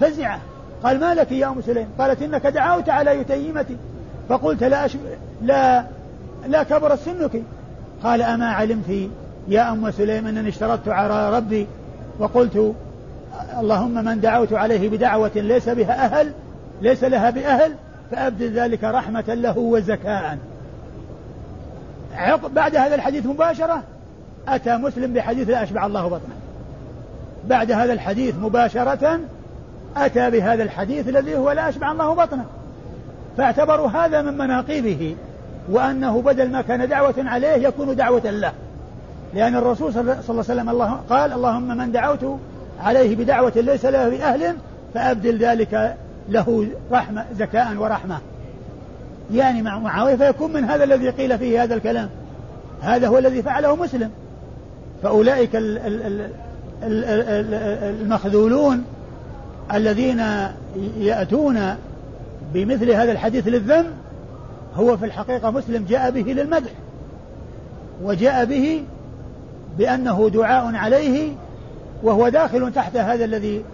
فزعة قال ما لك يا أم سليم؟ قالت إنك دعوت على يتيمتي. فقلت لا أشب... لا لا كبرت سنك. قال أما علمت يا أم سليم أنني اشترطت على ربي وقلت اللهم من دعوت عليه بدعوة ليس بها أهل ليس لها بأهل فأبدل ذلك رحمة له وزكاء. بعد هذا الحديث مباشرة أتى مسلم بحديث لا أشبع الله بطنه. بعد هذا الحديث مباشرة أتى بهذا الحديث الذي هو لا أشبع الله بطنه. فاعتبروا هذا من مناقبه وأنه بدل ما كان دعوة عليه يكون دعوة له. لأن الرسول صلى الله عليه وسلم الله قال اللهم من دعوت عليه بدعوة ليس له بأهل فأبدل ذلك له رحمة زكاء ورحمة. يعني مع معاوية فيكون من هذا الذي قيل فيه هذا الكلام. هذا هو الذي فعله مسلم. فأولئك المخذولون الذين يأتون بمثل هذا الحديث للذم هو في الحقيقة مسلم جاء به للمدح وجاء به بأنه دعاء عليه وهو داخل تحت هذا الذي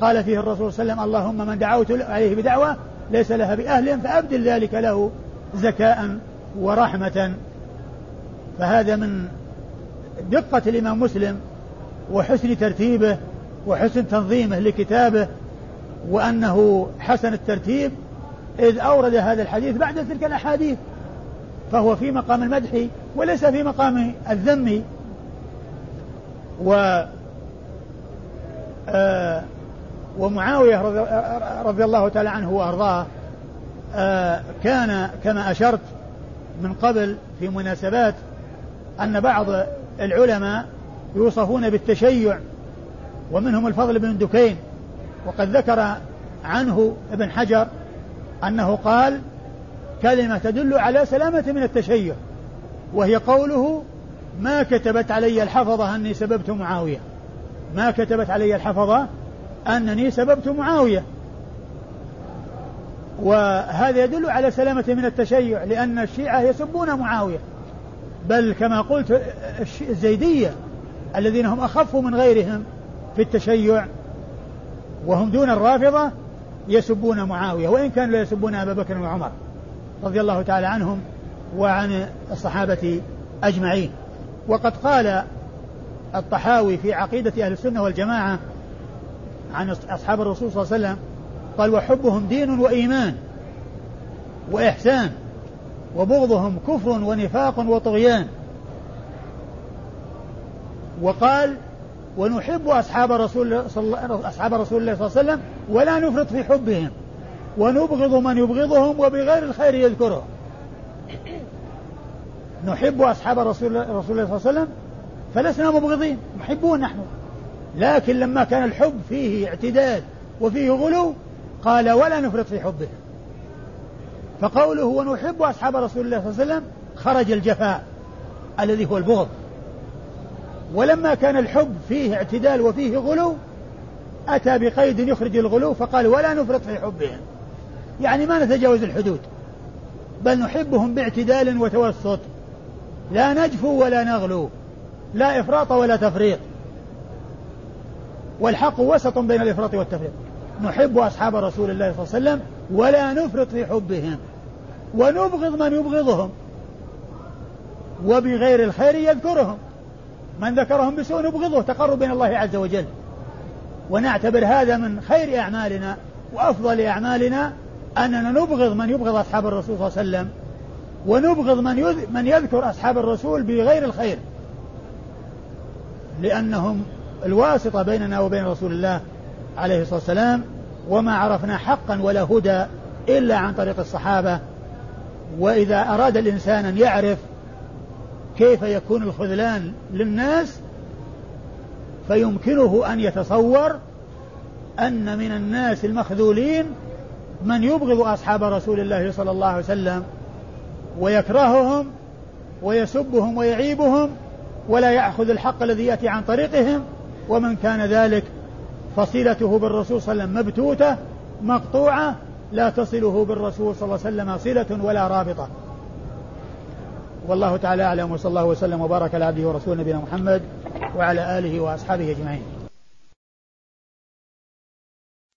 قال فيه الرسول صلى الله عليه وسلم اللهم من دعوت عليه بدعوة ليس لها بأهل فأبدل ذلك له زكاء ورحمة. فهذا من دقة الإمام مسلم وحسن ترتيبه وحسن تنظيمه لكتابه وأنه حسن الترتيب إذ أورد هذا الحديث بعد تلك الأحاديث. فهو في مقام المدح وليس في مقام الذم. و آه ومعاوية رضي الله تعالى عنه وأرضاه آه كان كما أشرت من قبل في مناسبات أن بعض العلماء يوصفون بالتشيع ومنهم الفضل بن دكين وقد ذكر عنه ابن حجر أنه قال كلمة تدل على سلامة من التشيع وهي قوله ما كتبت علي الحفظة أني سببت معاوية ما كتبت علي الحفظة أنني سببت معاوية. وهذا يدل على سلامة من التشيع لأن الشيعة يسبون معاوية. بل كما قلت الزيدية الذين هم أخف من غيرهم في التشيع وهم دون الرافضة يسبون معاوية وإن كانوا لا يسبون أبا بكر وعمر رضي الله تعالى عنهم وعن الصحابة أجمعين. وقد قال الطحاوي في عقيدة أهل السنة والجماعة عن أصحاب الرسول صلى الله عليه وسلم قال وحبهم دين وإيمان وإحسان وبغضهم كفر ونفاق وطغيان. وقال ونحب أصحاب رسول صل... أصحاب رسول الله صلى الله عليه وسلم ولا نفرط في حبهم ونبغض من يبغضهم وبغير الخير يذكره. نحب أصحاب رسول رسول الله صلى الله عليه وسلم فلسنا مبغضين محبون نحن. لكن لما كان الحب فيه اعتداد وفيه غلو قال ولا نفرط في حبه. فقوله ونحب أصحاب رسول الله صلى الله عليه وسلم خرج الجفاء الذي هو البغض. ولما كان الحب فيه اعتدال وفيه غلو أتى بقيد يخرج الغلو فقال ولا نفرط في حبهم يعني ما نتجاوز الحدود بل نحبهم باعتدال وتوسط. لا نجفو ولا نغلو. لا إفراط ولا تفريط. والحق وسط بين الإفراط والتفريط. نحب أصحاب رسول الله صلى الله عليه وسلم ولا نفرط في حبهم. ونبغض من يبغضهم. وبغير الخير يذكرهم. من ذكرهم بسوء نبغضه. تقرب إلى الله عز وجل. ونعتبر هذا من خير أعمالنا وأفضل أعمالنا أننا نبغض من يبغض أصحاب الرسول صلى الله عليه وسلم. ونبغض من من يذكر أصحاب الرسول بغير الخير. لأنهم الواسطة بيننا وبين رسول الله عليه الصلاة والسلام وما عرفنا حقا ولا هدى إلا عن طريق الصحابة. وإذا أراد الإنسان أن يعرف كيف يكون الخذلان للناس فيمكنه أن يتصور أن من الناس المخذولين من يبغض أصحاب رسول الله صلى الله عليه وسلم ويكرههم ويسبهم ويعيبهم ولا يأخذ الحق الذي يأتي عن طريقهم ومن كان ذلك فصيلته بالرسول صلى الله عليه وسلم مبتوتة مقطوعة لا تصله بالرسول صلى الله عليه وسلم صلة ولا رابطة. والله تعالى أعلم وصلى الله وسلم وبارك على عبده ورسوله نبينا محمد وعلى آله وأصحابه أجمعين.